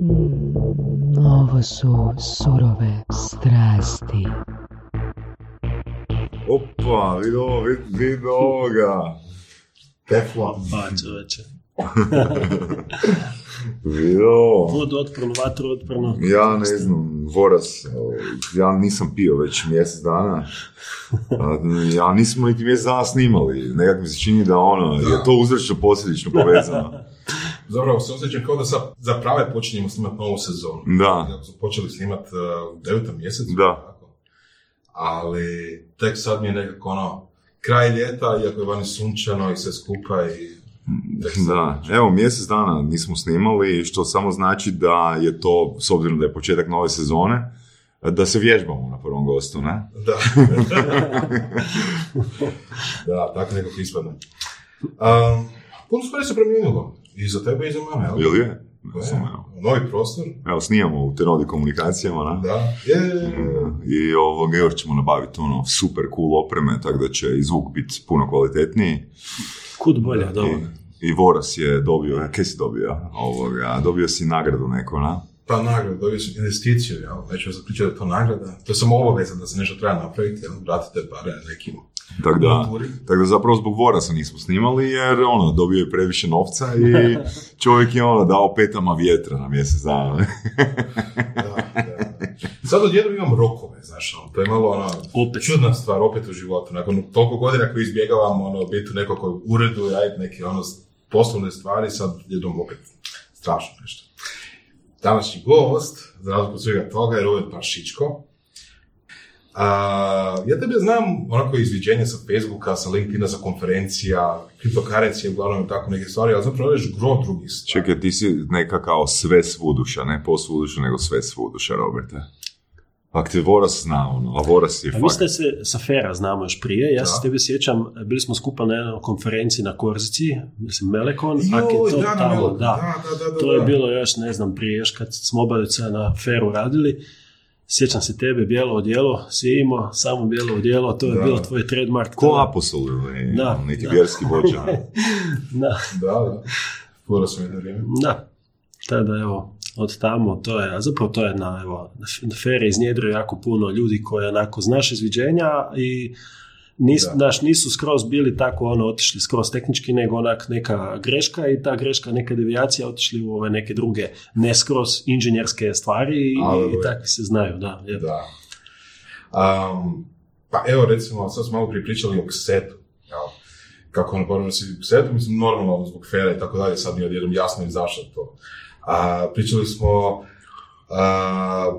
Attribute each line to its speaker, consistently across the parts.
Speaker 1: Mm, ovo su surove strasti.
Speaker 2: Opa, vidi ovo, vidi, vidi ovoga. Teflon.
Speaker 3: Pa, čoveče.
Speaker 2: Vidi ovo.
Speaker 3: Vodu otporno, vatru.
Speaker 2: Ja ne znam, Voras, ja nisam pio već mjesec dana. Ja nismo niti mjesec dana snimali. Nekak mi se čini da ono, je to uzrečno posljedično povezano.
Speaker 4: Zapravo se osjećam kao da sa, za prave počinjemo snimati novu sezonu.
Speaker 2: Da.
Speaker 4: Jako su počeli snimati uh, u devetom mjesecu.
Speaker 2: Da.
Speaker 4: Tako. Ali tek sad mi je nekako ono, kraj ljeta, iako je vani sunčano i sve skupa i...
Speaker 2: Da, evo mjesec dana nismo snimali, što samo znači da je to, s obzirom da je početak nove sezone, da se vježbamo na prvom gostu, ne?
Speaker 4: Da. da, tako nekako ispadne. Um, puno stvari se promijenilo. I za tebe i za mene, jel?
Speaker 2: Ili je?
Speaker 4: Je.
Speaker 2: Samo, evo.
Speaker 4: Novi prostor.
Speaker 2: Evo, snimamo u Tenodi komunikacijama, ne?
Speaker 4: Da. Je,
Speaker 2: I ovog, još ćemo nabaviti ono super cool opreme, tako da će i zvuk biti puno kvalitetniji.
Speaker 3: Kud bolje, dobro.
Speaker 2: I, I Voras je dobio, kaj si dobio? Ovoga, dobio si nagradu neko, na?
Speaker 4: Pa nagrada, dobio sam investiciju, jel? Neću vas pričati da je to nagrada. To je samo obaveza da se nešto treba napraviti, jel? Vratite pare nekim
Speaker 2: Tako da, tako da zapravo zbog Vorasa nismo snimali, jer ono, dobio je previše novca i čovjek je ono dao petama vjetra na mjesec dana.
Speaker 4: Sad odjednom imam rokove, znaš, ono, to je malo ono,
Speaker 3: Opet.
Speaker 4: čudna stvar opet u životu. Nakon toliko godina koji izbjegavam ono, biti u nekakvoj uredu i raditi neke ono, poslovne stvari, sad jednom opet strašno nešto. Današnji gost, za razliku od svega toga, je Robert Paršičko. A, ja tebe znam onako izviđenje sa Facebooka, sa LinkedIna, sa konferencija, kriptokarencije, uglavnom i tako neke stvari, ali zapravo radiš gro drugih stvari.
Speaker 2: Čekaj, ti si neka kao sve svuduša, ne po svuduša, nego sve svuduša, Roberte. Ako te Voras zna, ono, a Voras je
Speaker 3: Pa
Speaker 2: fakt...
Speaker 3: mislim da se sa Fera znamo još prije. Ja
Speaker 4: Da.
Speaker 3: se tebe sjećam, bili smo skupa na jednoj konferenciji na Korzici, mislim Melekon,
Speaker 4: Joj,
Speaker 3: ak je to
Speaker 4: da,
Speaker 3: tamo, da.
Speaker 4: da, da, da, da,
Speaker 3: To je bilo još, ne znam, prije još kad smo obavica na Feru radili. Sjećam se tebe, bijelo odjelo, si imao samo bijelo odjelo, to je
Speaker 4: Da.
Speaker 3: bilo tvoj trademark.
Speaker 2: Ko apostol
Speaker 3: da.
Speaker 2: vjerski vođa.
Speaker 3: Da,
Speaker 4: Da, da. Vrijeme.
Speaker 3: da. Tada, evo, od tamo, to je, a zapravo to je na, evo, na Feri iznjedrio jako puno ljudi koji onako znaš izviđenja i nis,
Speaker 4: Da.
Speaker 3: znaš, nisu skroz bili tako ono otišli skroz tehnički, nego onak neka greška i ta greška, neka devijacija otišli u ove neke druge ne skroz inženjerske stvari i,
Speaker 4: Ali,
Speaker 3: i takvi se znaju, da. je.
Speaker 4: Da. Um, pa evo recimo, sad smo malo prije pričali o ksetu. Jel? Kako ono ponovno si ksetu, mislim normalno zbog fera i tako dalje, sad mi je odjednom jasno i zašto to. A, pričali smo o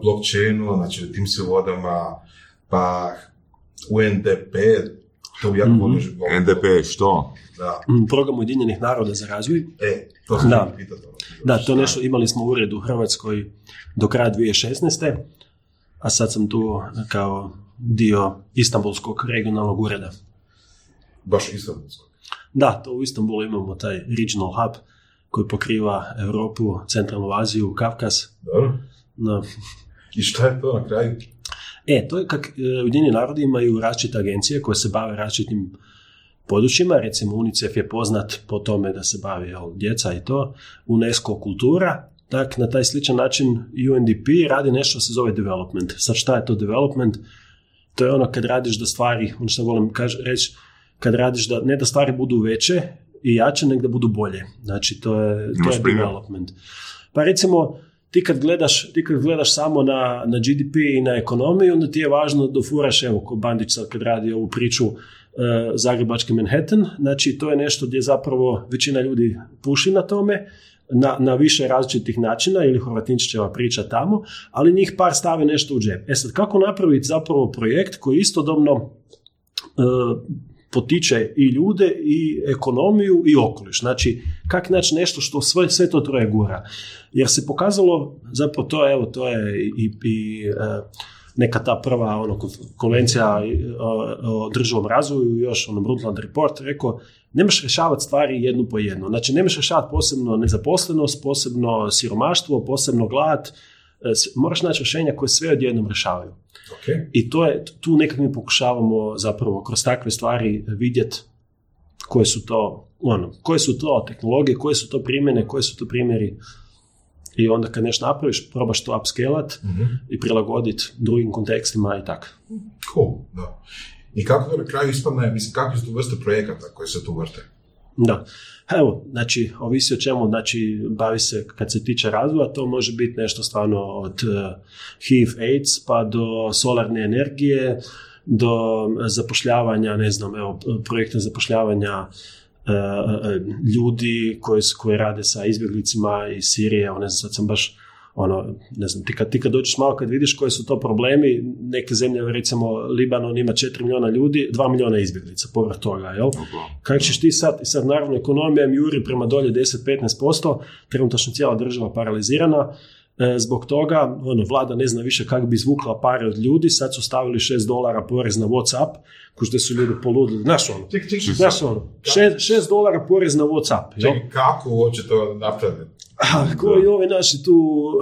Speaker 4: blockchainu, znači o tim se vodama, pa UNDP, to bi jako
Speaker 3: Mhm.
Speaker 4: volio mm
Speaker 2: NDP, što?
Speaker 4: Da.
Speaker 3: Mm, Program Ujedinjenih naroda za razvoj.
Speaker 4: E, to sam
Speaker 3: Da.
Speaker 4: da. pitati. ono.
Speaker 3: Da, to nešto imali smo ured u Hrvatskoj do kraja 2016. A sad sam tu kao dio Istanbulskog regionalnog ureda.
Speaker 4: Baš Istanbulsko.
Speaker 3: Da, to u Istanbulu imamo taj regional hub koji pokriva Europu, Centralnu Aziju, Kavkaz.
Speaker 4: Dobro.
Speaker 3: No.
Speaker 4: I šta je to na kraju?
Speaker 3: E, to je kak e, Ujedinjeni narodi imaju različite agencije koje se bave različitim područjima, recimo UNICEF je poznat po tome da se bavi jel, djeca i to, UNESCO kultura, tak na taj sličan način UNDP radi nešto što se zove development. Sad šta je to development? To je ono kad radiš da stvari, ono što volim kaž, reći, kad radiš da, ne da stvari budu veće i jače, nego da budu bolje. Znači, to je, to je development. Pa recimo, ti kad gledaš, ti kad gledaš samo na, na GDP i na ekonomiju, onda ti je važno da furaš, evo, ko Bandić sad kad radi ovu priču, e, Zagrebački Manhattan, znači to je nešto gdje zapravo većina ljudi puši na tome, na, na više različitih načina, ili Horvatinčićeva priča tamo, ali njih par stave nešto u džep. E sad, kako napraviti zapravo projekt koji istodobno e, potiče i ljude i ekonomiju i okoliš. Znači, kak naći nešto što sve, sve to troje gura. Jer se pokazalo, zapravo to je, evo, to je i, i e, neka ta prva ono, kon- konvencija i, o, održivom razvoju, još ono Brundtland Report, rekao, nemaš rješavati stvari jednu po jednu. Znači, nemaš rješavati posebno nezaposlenost, posebno siromaštvo, posebno glad, E, moraš naći rješenja koje sve odjednom rješavaju.
Speaker 4: Ok.
Speaker 3: I to je, tu nekak mi pokušavamo zapravo kroz takve stvari vidjeti koje su to, ono, koje su to tehnologije, koje su to primjene, koje su to primjeri. I onda kad nešto napraviš, probaš to upscalat
Speaker 4: Mhm.
Speaker 3: i prilagoditi drugim kontekstima i tako.
Speaker 4: Cool, da. I kako to na kraju ispadne, mislim, kakve su tu vrste projekata koje se tu vrte?
Speaker 3: Da. Evo, znači, ovisi o čemu, znači, bavi se, kad se tiče razvoja, to može biti nešto stvarno od uh, HIV, AIDS, pa do solarne energije, do zapošljavanja, ne znam, evo, projekta zapošljavanja uh, uh, ljudi koji, koji rade sa izbjeglicima iz Sirije, evo, ne znam, sad sam baš ono, ne znam, ti kad, ti kad dođeš malo kad vidiš koji su to problemi, neke zemlje, recimo Libanon ima 4 milijuna ljudi, 2 milijuna izbjeglica, povrh toga, jel? Kako ćeš ti sad, i sad naravno ekonomija juri prema dolje 10-15%, trenutačno cijela država paralizirana, e, zbog toga ono, vlada ne zna više kako bi izvukla pare od ljudi, sad su stavili 6 dolara porez na Whatsapp, kužde su ljudi poludili, znaš ono, znaš ono, 6, dolara porez na Whatsapp,
Speaker 4: čekaj, kako uopće to napraviti?
Speaker 3: A, ko i ovi naši tu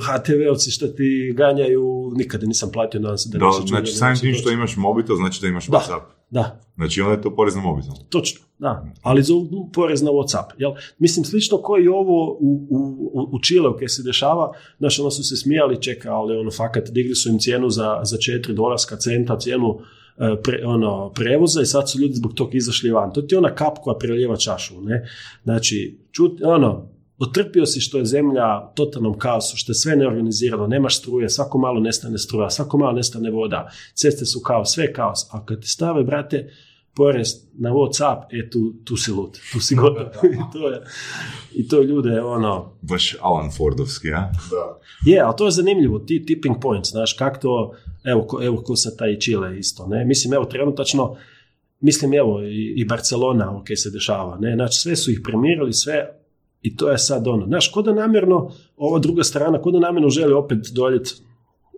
Speaker 3: HTV-ovci što ti ganjaju, nikada nisam platio, nadam se da,
Speaker 2: Da, znači, samim
Speaker 3: nisi
Speaker 2: tim što imaš mobitel, znači da imaš
Speaker 3: Da.
Speaker 2: WhatsApp.
Speaker 3: Da,
Speaker 2: Znači, onda je to porez na mobitel.
Speaker 3: Točno, da. Ali zovu porez na Whatsapp. Jel? Mislim, slično koji ovo u, u, u- Čileu kaj se dešava, znaš, ono su se smijali, čeka, ali ono, fakat, digli su im cijenu za, za 4 dolarska centa, cijenu e, pre, ono, prevoza i sad su ljudi zbog tog izašli van. To ti je ona kap koja prelijeva čašu, ne? Znači, čut, ono, otrpio si što je zemlja u totalnom kaosu, što je sve neorganizirano, nemaš struje, svako malo nestane struja, svako malo nestane voda, ceste su kaos, sve je kaos. A kad ti stave, brate, porez na Whatsapp, e tu, tu si lut, tu si gotov. I to je, I to ljude, ono,
Speaker 2: Baš Alan Fordovski, a?
Speaker 4: Da.
Speaker 3: je, ali to je zanimljivo, ti tipping points, znaš, kak to, evo, ko, evo ko sa taj Chile isto, ne, mislim, evo, trenutačno, mislim, evo, i, i Barcelona, kaj se dešava, ne, znači, sve su ih premirali, sve, i to je sad ono, znaš, ko da namjerno, ova druga strana, ko da namjerno želi opet doljeti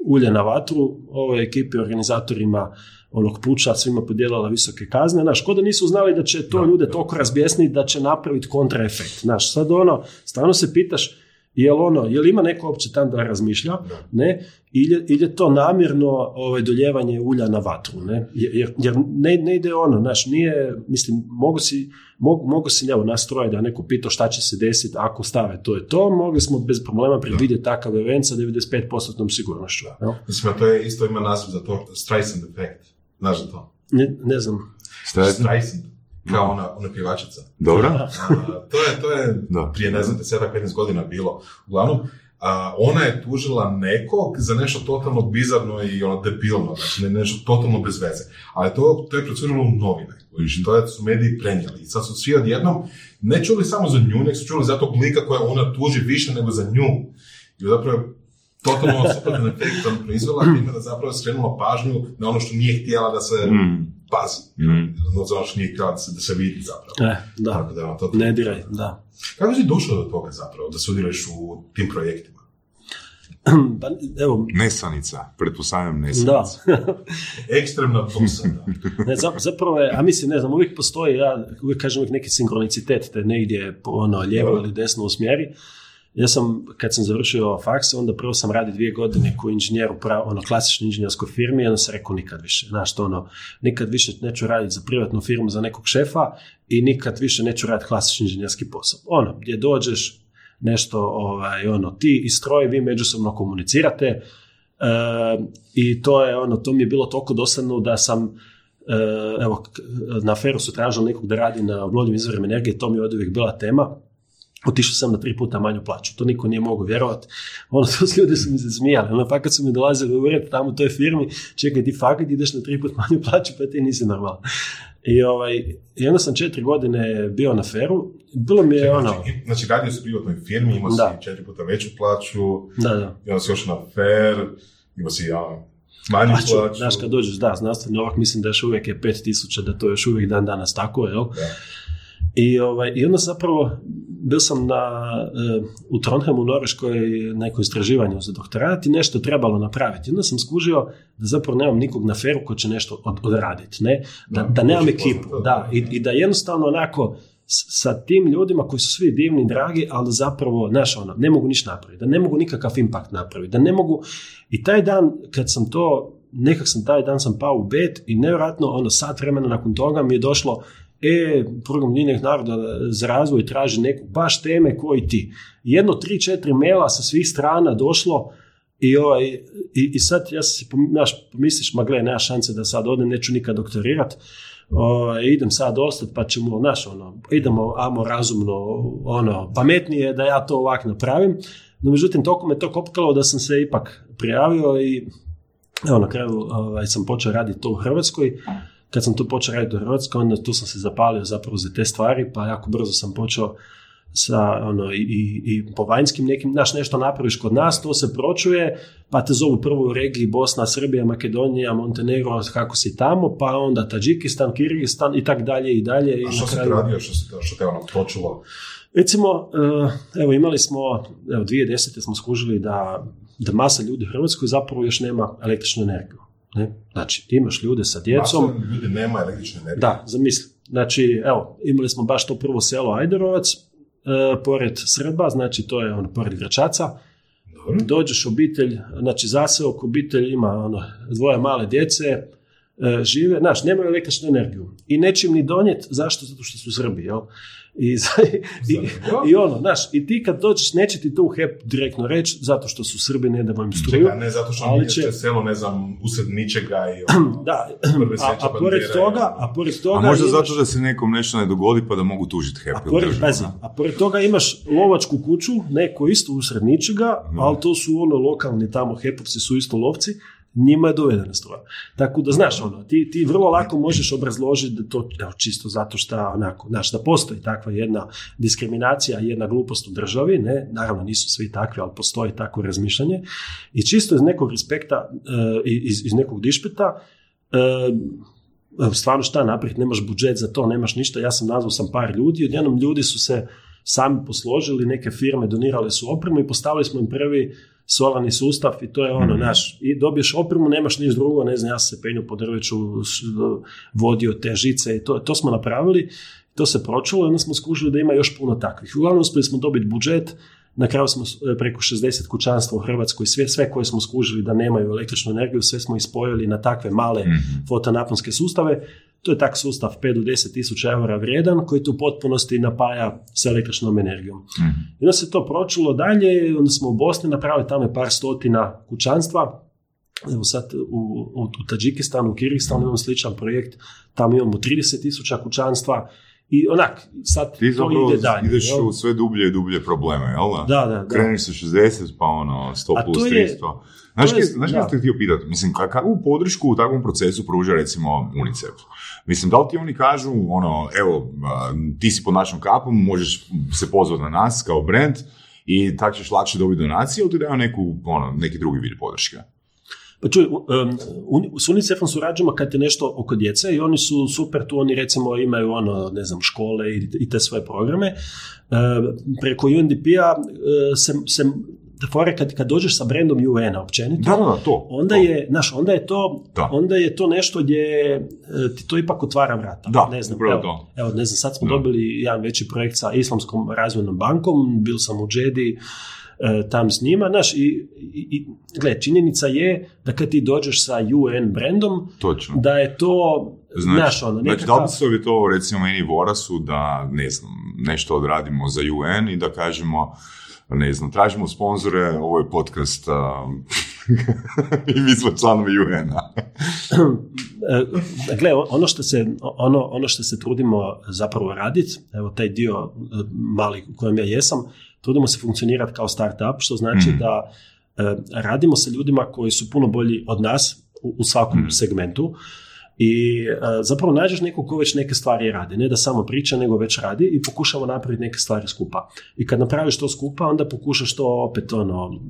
Speaker 3: ulje na vatru, ovoj ekipi, organizatorima onog puča svima podijelila visoke kazne, znaš, ko da nisu znali da će to ljude toliko razbjesniti da će napraviti kontraefekt, znaš, sad ono, stvarno se pitaš, jel ono, jel ima neko uopće tam da razmišlja,
Speaker 4: Da.
Speaker 3: ne, ili, je- ili je to namjerno ovaj, doljevanje ulja na vatru, ne, jer, jer- ne, ne ide ono, znaš, nije, mislim, mogu si, mogu, mogu si, evo, nas troje da neko pitao šta će se desiti ako stave to je to, mogli smo bez problema predvidjeti takav event sa 95% sigurnošću, jel?
Speaker 4: Mislim, to je isto ima naziv za to, Streisand efekt. Znaš za to?
Speaker 3: Ne, ne znam?
Speaker 4: Streisand. Kao ona, ona pjevačica.
Speaker 2: Dobro?
Speaker 4: A, to je, to je
Speaker 2: Da.
Speaker 4: prije, ne znam, 10-15 godina bilo. Uglavnom, a, ona je tužila nekog za nešto totalno bizarno i ono debilno, znači ne, nešto totalno bez veze. Ali to, to je procurilo u novine. Znači, to je, su mediji prenijeli. I sad su svi odjednom ne čuli samo za nju, nego su čuli za tog lika koja ona tuži više nego za nju. I zapravo totalno suprotan efekt proizvela time da zapravo je skrenula pažnju na ono što nije htjela da se
Speaker 2: Mm.
Speaker 4: Pazi.
Speaker 2: Mm.
Speaker 4: Za ono nije htjela da se, da se vidi zapravo.
Speaker 3: e, da,
Speaker 4: Tako da, ono, to,
Speaker 3: ne diraj, da.
Speaker 4: kako si došao do toga zapravo, da sudjeluješ u tim projektima?
Speaker 3: Pa, evo,
Speaker 2: Nesanica, pretpostavljam
Speaker 3: da,
Speaker 2: nesanica.
Speaker 4: Ekstremna dosada.
Speaker 3: Ne, za- zapravo je, a mislim, ne znam, uvijek postoji, ja uvijek kažem uvijek neki sinkronicitet, te negdje po ono, lijevo
Speaker 4: Da.
Speaker 3: ili desno usmjeri. Ja sam, kad sam završio faks, onda prvo sam radio dvije godine kao inženjer u prav, ono, klasičnoj inženjerskoj firmi i onda sam rekao nikad više. Znaš, to ono, nikad više neću raditi za privatnu firmu za nekog šefa i nikad više neću raditi klasični inženjerski posao. Ono, gdje dođeš, nešto, ovaj, ono, ti i stroj, vi međusobno komunicirate, e, i to je ono, to mi je bilo toliko dosadno da sam e, evo, na aferu su tražili nekog da radi na obnovljivim izvorima energije, to mi je od uvijek bila tema. Otišao sam na tri puta manju plaću, to niko nije mogao vjerovati. Ono, to s ljudi su mi se smijali. Ono, fakat su mi dolazili u ured tamo u toj firmi, čekaj, ti fakat ideš na tri puta manju plaću, pa ti nisi normalan. I, ovaj, I onda sam četiri godine bio na feru. Bilo mi je ono...
Speaker 4: Znači, znači, radio si u privatnoj firmi, imao si
Speaker 3: Da.
Speaker 4: četiri puta veću plaću,
Speaker 3: Da, da.
Speaker 4: i onda si još na fair, imao si ja, manju
Speaker 3: Plaću,
Speaker 4: plaću.
Speaker 3: znaš, kad dođeš, da, znanstveni ovak, mislim da još uvijek je 5000, da to još uvijek dan danas tako, jel?
Speaker 4: Da.
Speaker 3: I, ovaj, I onda zapravo bio sam na, e, u Trondheimu u Norveškoj neko istraživanje za doktorat i nešto trebalo napraviti. Onda sam skužio da zapravo nemam nikog na feru ko će nešto od, odraditi, ne? Da,
Speaker 4: Da,
Speaker 3: da nemam ekipu, da, i, i da jednostavno onako sa tim ljudima koji su svi divni i dragi, ali zapravo, znaš, ono, ne mogu ništa napraviti, da ne mogu nikakav impact napraviti, da ne mogu, i taj dan kad sam to, nekak sam taj dan sam pao u bet i nevjerojatno, ono, sat vremena nakon toga mi je došlo, e, program Ujedinjenih naroda za razvoj traži neku baš teme koji ti. Jedno, tri, četiri maila sa svih strana došlo i, ovaj, i, i sad ja si naš, pomisliš, ma gle, nema šanse da sad odem, neću nikad doktorirat, ovaj, idem sad ostat pa ćemo, znaš, ono, idemo, amo razumno, ono, pametnije da ja to ovak napravim. No, međutim, toliko me to kopkalo da sam se ipak prijavio i evo, na kraju ovaj, sam počeo raditi to u Hrvatskoj. Kad sam tu počeo raditi u Hrvatskoj, onda tu sam se zapalio zapravo za te stvari, pa jako brzo sam počeo sa ono, i, i, i po vanjskim nekim, znaš, nešto napraviš kod nas, to se pročuje, pa te zovu prvo u regiji Bosna, Srbija, Makedonija, Montenegro, kako si tamo, pa onda Tadžikistan, Kirgistan i tak dalje i dalje.
Speaker 4: A što si
Speaker 3: kraju-
Speaker 4: radio, što, si, što te ono pročulo?
Speaker 3: Recimo, eh, evo imali smo, evo 2010. smo skužili da, da masa ljudi u Hrvatskoj zapravo još nema električnu energiju. Ne? Znači, ti imaš ljude sa djecom,
Speaker 4: ljudi nema električne energije.
Speaker 3: da, zamisli. Znači, evo, imali smo baš to prvo selo Ajderovac, e, pored Srba, znači to je ono, pored Gračaca.
Speaker 4: Dobro.
Speaker 3: Dođeš u obitelj, znači zaseok, obitelj ima ono, dvoje male djece, žive, znaš, nemaju električnu energiju. I neće im ni donijet, zašto? Zato što su Srbi, jel? I, za- i, i ono, znaš, i ti kad dođeš, neće ti to u HEP direktno reći, zato što su Srbi, ne damo im struju.
Speaker 4: Čekaj, ne zato što
Speaker 3: ali će-
Speaker 4: selo, ne znam, usred ničega i ono,
Speaker 3: Da,
Speaker 4: prve
Speaker 3: a, a pored toga,
Speaker 4: ono.
Speaker 3: a pored toga
Speaker 2: A možda
Speaker 3: imaš-
Speaker 2: zato da se nekom nešto ne dogodi pa da mogu tužiti HEP
Speaker 3: A pored, pazi, a pored toga imaš lovačku kuću, neko isto usred ničega, ali to su ono lokalni tamo hepovci su isto lovci, njima je dovedena struja. Tako da, znaš, ono, ti, ti vrlo lako možeš obrazložiti da to, evo, čisto zato što, onako, znaš, da postoji takva jedna diskriminacija, jedna glupost u državi, ne, naravno nisu svi takvi, ali postoji takvo razmišljanje, i čisto iz nekog respekta, e, iz, iz nekog dišpeta, e, evo, stvarno šta napraviti, nemaš budžet za to, nemaš ništa, ja sam nazvao sam par ljudi, odjednom ljudi su se sami posložili, neke firme donirale su opremu i postavili smo im prvi solarni sustav i to je ono, naš, i dobiješ opremu, nemaš ništa drugo, ne znam, ja sam se penio po drveću, vodio te žice i to, to smo napravili, to se pročulo i onda smo skužili da ima još puno takvih. Uglavnom uspjeli smo dobiti budžet, na kraju smo e, preko 60 kućanstva u Hrvatskoj, sve, sve koje smo skužili da nemaju električnu energiju, sve smo ispojili na takve male fotonaponske sustave. To je tak sustav 5 do 10 tisuća eura vrijedan koji te u potpunosti napaja sa električnom energijom. I onda se to pročulo dalje, onda smo u Bosni napravili tamo par stotina kućanstva, Evo sad u, u, u Tadžikistanu, u Kirgistanu imamo sličan projekt, tamo imamo 30 tisuća kućanstva i onak, sad
Speaker 2: Ti
Speaker 3: to ide dalje.
Speaker 2: ideš
Speaker 3: jel?
Speaker 2: u sve dublje i dublje probleme, jel da?
Speaker 3: Da, da.
Speaker 2: Kreneš sa 60, pa ono, 100
Speaker 3: A
Speaker 2: plus
Speaker 3: je-
Speaker 2: 300. Znaš,
Speaker 3: to je-
Speaker 2: kaj- znaš te htio pitati? Mislim, ka- kakvu podršku u takvom procesu pruža recimo UNICEF? Mislim, da li ti oni kažu, ono, evo, ti si pod našom kapom, možeš se pozvati na nas kao brand i tako ćeš lakše dobiti donacije, ili ti daju neku, ono, neki drugi vid podrške?
Speaker 3: Pa čuj, um, s UNICEF-om surađujemo kad je nešto oko djece i oni su super tu, oni recimo imaju ono, ne znam, škole i, i te svoje programe. E, preko UNDP-a e, se, se fore kad, kad dođeš sa brendom UN-a općenito,
Speaker 2: Da, da, da, to.
Speaker 3: onda
Speaker 2: to.
Speaker 3: je, znaš, onda je to,
Speaker 2: Da.
Speaker 3: onda je to nešto gdje e, ti to ipak otvara vrata.
Speaker 2: Da,
Speaker 3: ne znam, evo,
Speaker 2: to.
Speaker 3: evo, ne znam, sad smo
Speaker 2: Da.
Speaker 3: dobili jedan veći projekt sa Islamskom razvojnom bankom, bil sam u Džedi, e, tam s njima, znaš, i, i, i gle, činjenica je da kad ti dođeš sa UN brandom,
Speaker 2: Točno.
Speaker 3: da je to,
Speaker 2: Znači,
Speaker 3: znaš, ono,
Speaker 2: znači da
Speaker 3: nekakva...
Speaker 2: li bi savjetovao recimo meni Vorasu da, ne znam, nešto odradimo za UN i da kažemo, ne znam, tražimo sponzore, ovo je podcast i mi smo članovi UN-a.
Speaker 3: E, Gle, ono što se, ono, ono što se trudimo zapravo raditi, evo taj dio e, mali u kojem ja jesam, trudimo se funkcionirati kao startup, što znači
Speaker 2: Mhm.
Speaker 3: da e, radimo sa ljudima koji su puno bolji od nas u, u svakom
Speaker 2: Mhm.
Speaker 3: segmentu i e, zapravo nađeš nekog ko već neke stvari radi, ne da samo priča, nego već radi i pokušamo napraviti neke stvari skupa. I kad napraviš to skupa, onda pokušaš to opet ono,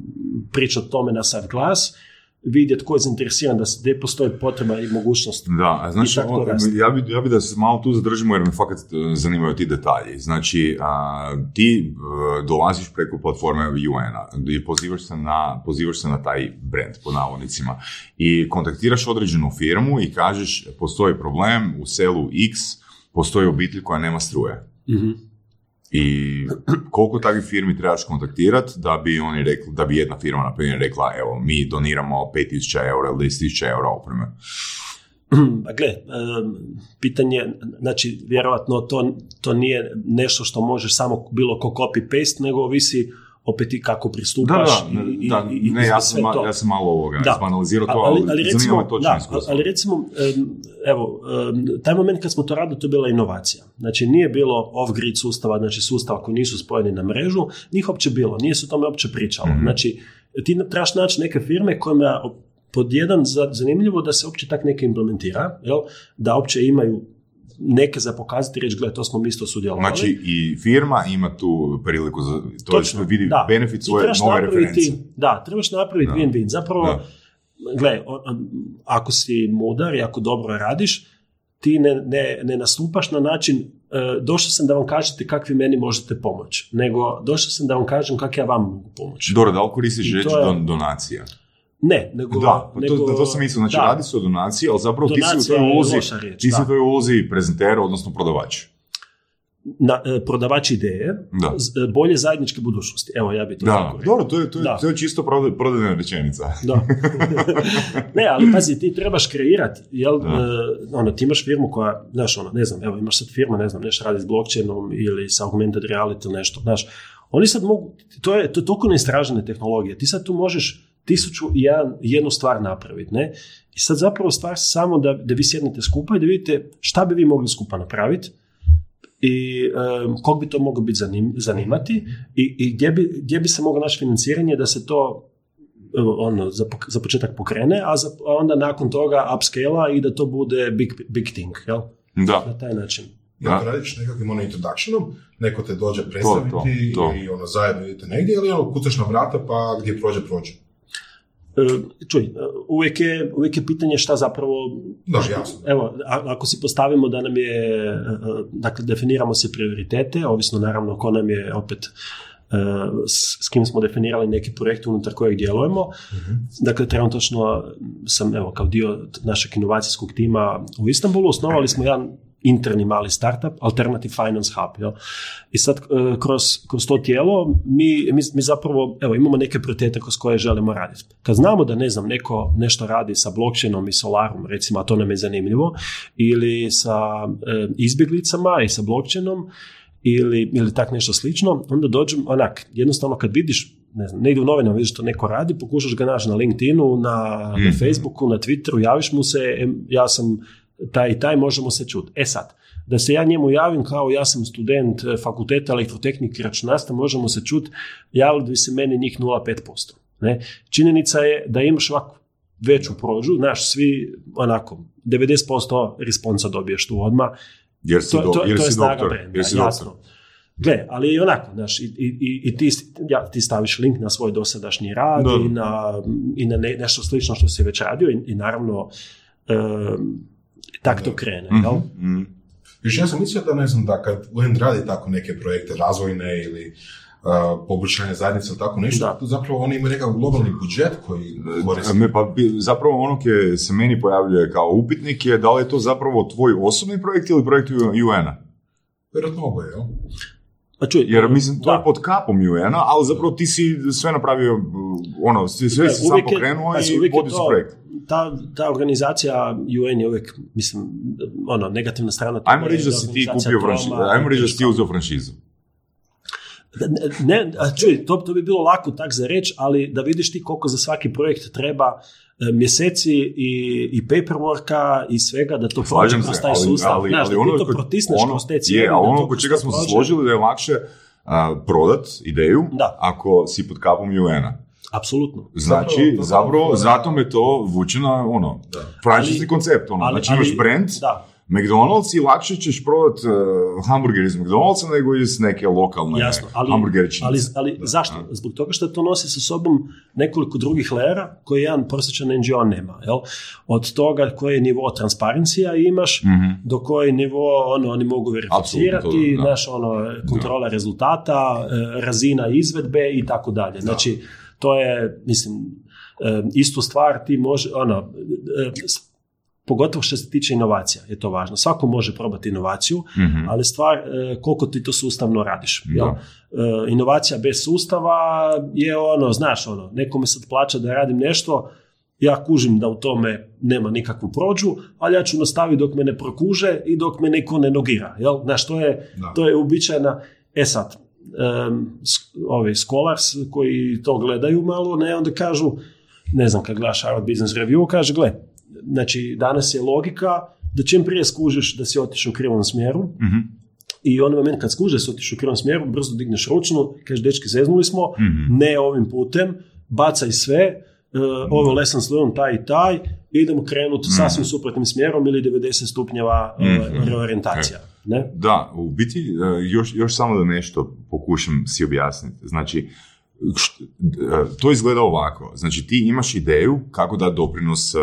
Speaker 3: pričati tome na sav glas, vidjeti tko je zainteresiran da se, gdje postoji potreba i mogućnost
Speaker 2: Da, a znači,
Speaker 3: raste.
Speaker 2: ja bi, ja bi da se malo tu zadržimo jer me fakat e, zanimaju ti detalji. Znači, a, ti e, dolaziš preko platforme UN-a i pozivaš se, na, pozivaš se na taj brand, po navodnicima, i kontaktiraš određenu firmu i kažeš, postoji problem u selu X, postoji obitelj koja nema struje.
Speaker 3: Mhm.
Speaker 2: I koliko takvih firmi trebaš kontaktirati da bi oni rekli, da bi jedna firma na primjer rekla, evo, mi doniramo 5000 eura ili 10.000 eura opreme.
Speaker 3: a gle, pitanje, znači, vjerojatno to, to nije nešto što možeš samo bilo ko copy-paste, nego ovisi opet i kako
Speaker 2: Da,
Speaker 3: pristupaš
Speaker 2: da,
Speaker 3: i, i-
Speaker 2: da,
Speaker 3: i- i
Speaker 2: ne, ja sam,
Speaker 3: to.
Speaker 2: ja sam malo ovoga
Speaker 3: Da.
Speaker 2: to,
Speaker 3: ali,
Speaker 2: ali,
Speaker 3: recimo,
Speaker 2: me
Speaker 3: da, ali recimo, evo, taj moment kad smo to radili, to je bila inovacija. Znači, nije bilo off-grid sustava, znači sustava koji nisu spojeni na mrežu, njih uopće bilo, nije se o tome uopće pričalo.
Speaker 2: Mhm.
Speaker 3: Znači, ti trebaš naći neke firme kojima pod jedan za- zanimljivo da se uopće tak neke implementira, jel? da uopće imaju neke za pokazati i reći, gle, to smo mi isto sudjelovali.
Speaker 2: Znači i firma ima tu priliku za to
Speaker 3: Točno,
Speaker 2: što vidi
Speaker 3: da.
Speaker 2: benefit svoje nove referencije.
Speaker 3: Da, trebaš napraviti
Speaker 2: Da.
Speaker 3: win-win. Zapravo,
Speaker 2: Da.
Speaker 3: gle, ako si mudar i ako dobro radiš, ti ne, ne, ne nastupaš na način e, došao sam da vam kažete kakvi meni možete pomoći, nego došao sam da vam kažem kako ja vam mogu pomoći.
Speaker 2: Dobro, da li koristiš reći
Speaker 3: je-
Speaker 2: don- donacija?
Speaker 3: Ne, nego...
Speaker 2: Da, pa
Speaker 3: nego,
Speaker 2: to, to sam mislio, znači
Speaker 3: da,
Speaker 2: radi se o donaciji, ali zapravo ti si u
Speaker 3: Donacija
Speaker 2: toj ulozi,
Speaker 3: riječ,
Speaker 2: ti si
Speaker 3: da.
Speaker 2: u toj ulozi prezentera, odnosno prodavač.
Speaker 3: na, e, prodavač ideje,
Speaker 2: Da.
Speaker 3: z- e, bolje zajedničke budućnosti. Evo, ja bi to
Speaker 2: Da,
Speaker 3: tako rekao.
Speaker 2: dobro, to je, to je,
Speaker 3: Da.
Speaker 2: to je čisto proda- prodajna rečenica.
Speaker 3: Da. ne, ali pazi, ti trebaš kreirati, jel,
Speaker 2: Da.
Speaker 3: e, ono, ti imaš firmu koja, znaš, ono, ne znam, evo, imaš sad firma, ne znam, nešto radi s blockchainom ili sa augmented reality ili nešto, znaš, oni sad mogu, to je, to je toliko neistražene tehnologije, ti sad tu možeš tisuću i jedan, jednu stvar napraviti, ne? I sad zapravo stvar je samo da, da vi sjednete skupa i da vidite šta bi vi mogli skupa napraviti i um, kog bi to moglo biti zanim, zanimati i, i gdje, bi, gdje bi se moglo naći financiranje da se to ono, za, za početak pokrene, a, za, a onda nakon toga upscale i da to bude big, big thing, jel?
Speaker 2: Da,
Speaker 3: Na taj način.
Speaker 4: I ako radiš nekakvim ono introductionom, neko te dođe predstaviti
Speaker 2: to, to.
Speaker 4: i ono zajedno idete negdje, ili ono kucaš na vrata pa gdje prođe, prođe.
Speaker 3: E, čuj, e, uvijek je, uvijek je pitanje šta zapravo...
Speaker 4: Da, jasno.
Speaker 3: Evo, a- ako si postavimo da nam je, e, dakle, definiramo se prioritete, ovisno naravno ko nam je opet s, s kim smo definirali neki projekt unutar kojeg djelujemo. Dakle, trenutačno sam, evo, kao dio našeg inovacijskog tima u Istanbulu, osnovali smo jedan interni mali startup, Alternative Finance Hub. Jel? I sad, e, kroz, kroz to tijelo, mi, mi, mi zapravo, evo, imamo neke prioritete kroz koje želimo raditi. Kad znamo da, ne znam, neko nešto radi sa blockchainom i solarom, recimo, a to nam je zanimljivo, ili sa e, izbjeglicama i sa blockchainom, ili, ili tak nešto slično, onda dođem, onak, jednostavno kad vidiš, ne znam, negdje u novinama vidiš što neko radi, pokušaš ga naći na LinkedInu, na, na
Speaker 2: Mhm.
Speaker 3: Facebooku, na Twitteru, javiš mu se, ja sam taj i taj, možemo se čuti. E sad, da se ja njemu javim kao ja sam student e, fakulteta elektrotehnike i računarstva, možemo se čuti, javili bi se meni njih 0,5%. Ne? Činjenica je da imaš ovako veću prođu, znaš, svi onako, 90% responsa dobiješ tu odmah,
Speaker 2: jer si,
Speaker 3: to,
Speaker 2: do,
Speaker 3: to,
Speaker 2: jer
Speaker 3: to je
Speaker 2: si
Speaker 3: snaga
Speaker 2: doktor.
Speaker 3: brenda,
Speaker 2: Jer si
Speaker 3: jasno.
Speaker 2: doktor.
Speaker 3: Gle, ali i onako, znaš, i, i, i- ti, ja, ti staviš link na svoj dosadašnji rad i na, i na ne- nešto slično što si već radio i, i naravno em, tak to krene, jel?
Speaker 2: Mhm, mhm.
Speaker 4: Još ja sam mislio da ne znam da kad UN radi tako neke projekte razvojne ili uh, poboljšanje zajednice ili tako nešto,
Speaker 3: Da.
Speaker 4: to zapravo oni imaju nekakav globalni budžet koji koriste.
Speaker 2: Me, pa, zapravo ono koje se meni pojavljuje kao upitnik je da li je to zapravo tvoj osobni projekt ili projekt UN-a.
Speaker 4: Vjerojatno oboje, jel?
Speaker 3: A čuj,
Speaker 2: Jer mislim, to
Speaker 3: da.
Speaker 2: je pod kapom UN-a, ali zapravo ti si sve napravio, ono, sve, sve si sam
Speaker 3: je-
Speaker 2: pokrenuo i
Speaker 3: je
Speaker 2: vodi si
Speaker 3: to-
Speaker 2: projekt.
Speaker 3: Ta, ta organizacija UN je uvijek, mislim, ono, negativna strana
Speaker 2: Ajmo reći da si ti kupio franšizu, ajmo reći da si ti uzeo franšizu.
Speaker 3: Ne, ne, a čuj, to, to bi bilo lako tak za reći, ali da vidiš ti koliko za svaki projekt treba e, mjeseci i, i paperworka i svega da to prođe kroz taj sustav.
Speaker 2: ali,
Speaker 3: Znaš,
Speaker 2: ali
Speaker 3: da
Speaker 2: ono,
Speaker 3: ti to protisneš
Speaker 2: ono,
Speaker 3: kroz te cijene.
Speaker 2: je, ali ono čega smo se složili da je lakše a, prodat ideju
Speaker 3: Da.
Speaker 2: ako si pod kapom UN-a.
Speaker 3: Apsolutno.
Speaker 2: Znači,
Speaker 4: Zapravo,
Speaker 2: zapravo,
Speaker 4: zapravo-
Speaker 2: zato me to vuče na ono,
Speaker 4: Da.
Speaker 2: franšizni koncept. Ono.
Speaker 3: ali-
Speaker 2: znači imaš
Speaker 3: ali-
Speaker 2: brand,
Speaker 3: Da,
Speaker 2: McDonald's i lakše ćeš prodat uh, hamburger iz McDonald'sa nego iz neke lokalne
Speaker 3: jasno. Ali, ali, ali zašto? Zbog toga što to nosi sa sobom nekoliko drugih lera koje jedan prosječan NGO nema. Jel? Od toga koji je nivo transparencija imaš,
Speaker 2: Mhm.
Speaker 3: do koji nivo ono, oni mogu verificirati,
Speaker 2: da.
Speaker 3: znaš, ono, kontrola rezultata, e, razina izvedbe i tako dalje. Znači, to je, mislim, istu stvar ti može, ono, pogotovo što se tiče inovacija je to važno. Svako može probati inovaciju,
Speaker 2: Mhm.
Speaker 3: ali stvar e, koliko ti to sustavno radiš. Jel? E, inovacija bez sustava je ono, znaš, ono, nekome sad plaća da radim nešto, ja kužim da u tome nema nikakvu prođu, ali ja ću nastaviti dok me ne prokuže i dok me neko ne nogira. Jel? Znaš, to je,
Speaker 4: Da.
Speaker 3: to je uobičajena, e sad, s- ovi scholars koji to gledaju malo, ne, onda kažu, ne znam, kad gledaš Harvard Business Review, kaže, gle, znači, danas je logika da čim prije skužiš da si otišao u krivom smjeru,
Speaker 2: Mhm.
Speaker 3: i onaj moment kad skužiš da si otišao u krivom smjeru, brzo digneš ručnu, kažeš, dečki, zeznuli smo,
Speaker 2: Mhm.
Speaker 3: ne ovim putem, bacaj sve, uh, ovo lessons learned taj i taj, idemo krenuti sasvim suprotnim smjerom ili 90 stupnjeva uh,
Speaker 2: Mhm.
Speaker 3: reorientacija. Ne?
Speaker 2: Da, u biti, e, još, još samo da nešto pokušam si objasniti. Znači, e, to izgleda ovako. Znači, ti imaš ideju kako da doprinos e,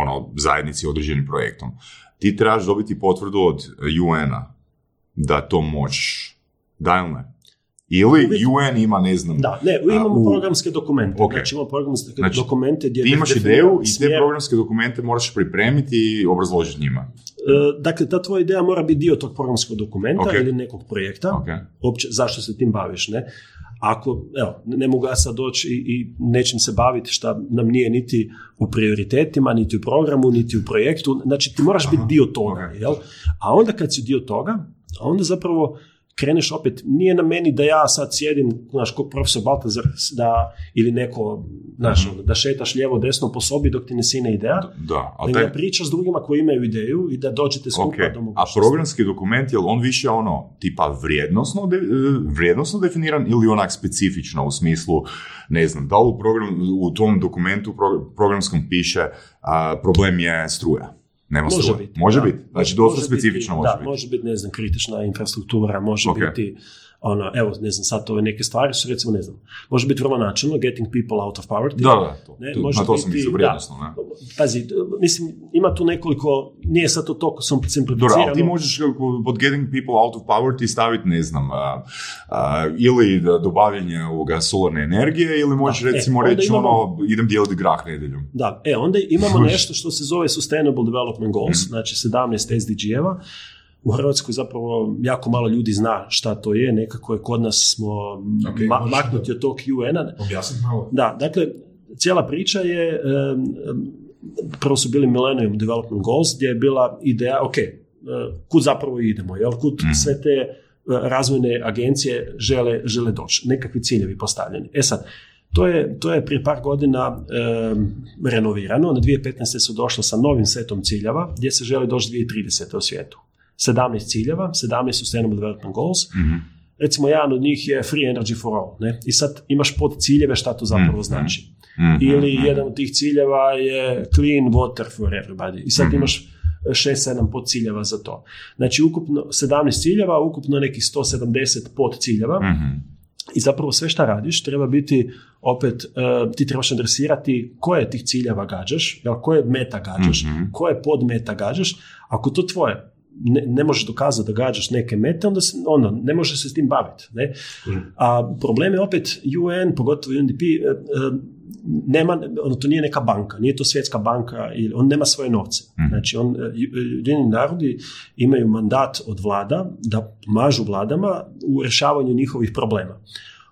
Speaker 2: ono, zajednici određenim projektom. Ti trebaš dobiti potvrdu od UN-a da to možeš. Da ili ne? Ili UN ima, ne znam,
Speaker 3: Da, ne, imamo
Speaker 2: u-
Speaker 3: programske dokumente.
Speaker 2: Ok.
Speaker 3: Znači imamo programske
Speaker 2: Znači,
Speaker 3: dokumente gdje
Speaker 2: ti imaš ideju i te programske dokumente moraš pripremiti i obrazložiti njima.
Speaker 3: E, Dakle, ta tvoja ideja mora biti dio tog programskog dokumenta
Speaker 2: Ok.
Speaker 3: ili nekog projekta.
Speaker 2: Ok.
Speaker 3: Opće, zašto se tim baviš, ne? Ako, evo, ne mogu ja sad doći i, i nečim se baviti šta nam nije niti u prioritetima, niti u programu, niti u projektu, znači ti moraš biti dio toga, jel? A onda kad si dio toga, onda zapravo kreneš opet, nije na meni da ja sad sjedim, znaš, ko profesor Baltazar, da, ili neko, znaš, ono, da šetaš lijevo, desno po sobi dok ti ne sine ideja,
Speaker 2: Da, ali
Speaker 3: nego
Speaker 2: taj,
Speaker 3: da pričaš s drugima koji imaju ideju i da dođete skupa
Speaker 2: Ok,
Speaker 3: do
Speaker 2: a
Speaker 3: mogućnosti.
Speaker 2: programski dokument, je on više ono, tipa vrijednosno, de- vrijednosno definiran ili onak specifično u smislu, ne znam, da li u, program, u tom dokumentu pro- programskom piše a, problem je struja. Nema
Speaker 3: Može biti.
Speaker 2: Može
Speaker 3: da.
Speaker 2: biti. Znači, dosta
Speaker 3: Može
Speaker 2: specifično
Speaker 3: biti,
Speaker 2: može
Speaker 3: da,
Speaker 2: biti.
Speaker 3: može biti, ne znam, kritična infrastruktura, može
Speaker 2: Ok.
Speaker 3: biti, ono, evo, ne znam, sad ove neke stvari su, recimo, ne znam, može biti vrlo načelno, getting people out of poverty.
Speaker 2: Da, da, to,
Speaker 3: Ne,
Speaker 2: to,
Speaker 3: može
Speaker 2: na to sam
Speaker 3: biti- da.
Speaker 2: vrijednosno, ne?
Speaker 3: Pazi, mislim, ima tu nekoliko, nije sad to toliko sam-
Speaker 2: Dobro,
Speaker 3: simplificirano.
Speaker 2: ali ti možeš pod getting people out of poverty staviti, ne znam, a, a, ili dobavljanje ovoga solarne energije, ili možeš
Speaker 3: Da, e,
Speaker 2: recimo
Speaker 3: onda
Speaker 2: reći
Speaker 3: imamo-
Speaker 2: ono, idem dijeliti grah nedjeljom.
Speaker 3: Da, e, onda imamo nešto što se zove Sustainable Development Goals,
Speaker 2: Mhm.
Speaker 3: znači 17 SDG-eva. U Hrvatskoj zapravo jako malo ljudi zna šta to je, nekako je kod nas smo
Speaker 4: Ok,
Speaker 3: ma-
Speaker 4: možeš
Speaker 3: maknuti od tog UN-a.
Speaker 4: Objasniti malo.
Speaker 3: Da, dakle, cijela priča je, prvo su bili Millennium Development Goals, gdje je bila ideja, ok, e, kud zapravo idemo, jel, kud
Speaker 2: Mhm.
Speaker 3: sve te e, razvojne agencije žele, žele doći, nekakvi ciljevi postavljeni. E sad, to je, to je prije par godina em, renovirano, na 2015. su došli sa novim setom ciljeva, gdje se želi doći 2030. u svijetu. 17 ciljeva, 17 Sustainable Development Goals,
Speaker 2: Mhm.
Speaker 3: recimo jedan od njih je Free Energy for All, ne? i sad imaš pod ciljeve šta to zapravo
Speaker 2: Mhm.
Speaker 3: znači.
Speaker 2: Mhm,
Speaker 3: Ili
Speaker 2: mhm.
Speaker 3: jedan od tih ciljeva je clean water for everybody. I sad
Speaker 2: Mhm.
Speaker 3: imaš 6-7 podciljeva za to. Znači ukupno 17 ciljeva, ukupno nekih 170 podciljeva
Speaker 2: Mhm.
Speaker 3: i zapravo sve šta radiš treba biti opet, eh, ti trebaš adresirati koje tih ciljeva gađaš, jel, koje meta gađaš,
Speaker 2: Mhm.
Speaker 3: koje podmeta gađaš. Ako to tvoje ne, ne možeš dokazati da gađaš neke mete, onda, se, onda ne možeš se s tim baviti. Ne? A problem je opet UN, pogotovo UNDP, e, e, nema, ono, to nije neka banka, nije to svjetska banka, on nema svoje novce.
Speaker 2: Mhm.
Speaker 3: Znači, on, e, Ujedinjeni narodi imaju mandat od vlada da pomažu vladama u rješavanju njihovih problema.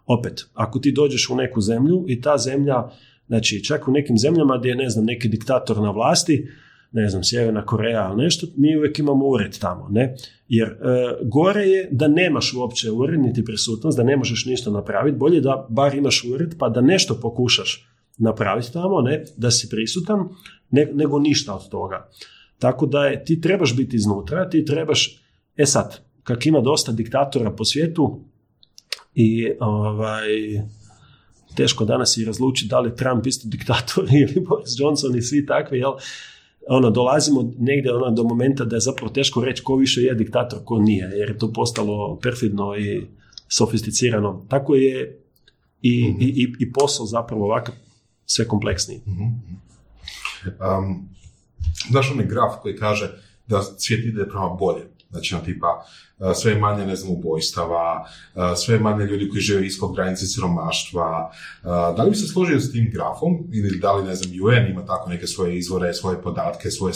Speaker 3: Opet, ako ti dođeš u neku zemlju i ta zemlja, znači čak u nekim zemljama gdje je, ne znam, neki diktator na vlasti, ne znam, Sjeverna Koreja ili nešto, mi uvijek imamo ured tamo, ne? Jer e, gore je da nemaš uopće ured, niti prisutnost, da ne možeš ništa napraviti, bolje da bar imaš ured, pa da nešto pokušaš napraviti tamo, ne? Da si prisutan, ne- nego ništa od toga. Tako da je, ti trebaš biti iznutra, ti trebaš, e sad, kak ima dosta diktatora po svijetu i ovaj, teško danas i razlučiti da li Trump isto diktator ili Boris Johnson i svi takvi, jel? Ono, dolazimo negdje ono, do momenta da je zapravo teško reći ko više je diktator, ko nije, jer je to postalo perfidno i sofisticirano. Tako je i, i, i, i posao zapravo ovakav sve kompleksniji.
Speaker 4: Um, znaš onaj graf koji kaže da svijet ide prema bolje. Znači, ono tipa, uh, sve je manje, ne znam, ubojstava, uh, sve je manje ljudi koji žive ispod granice siromaštva. Uh, da li bi se složio s tim grafom ili da li, ne znam, UN ima tako neke svoje izvore, svoje podatke, svoje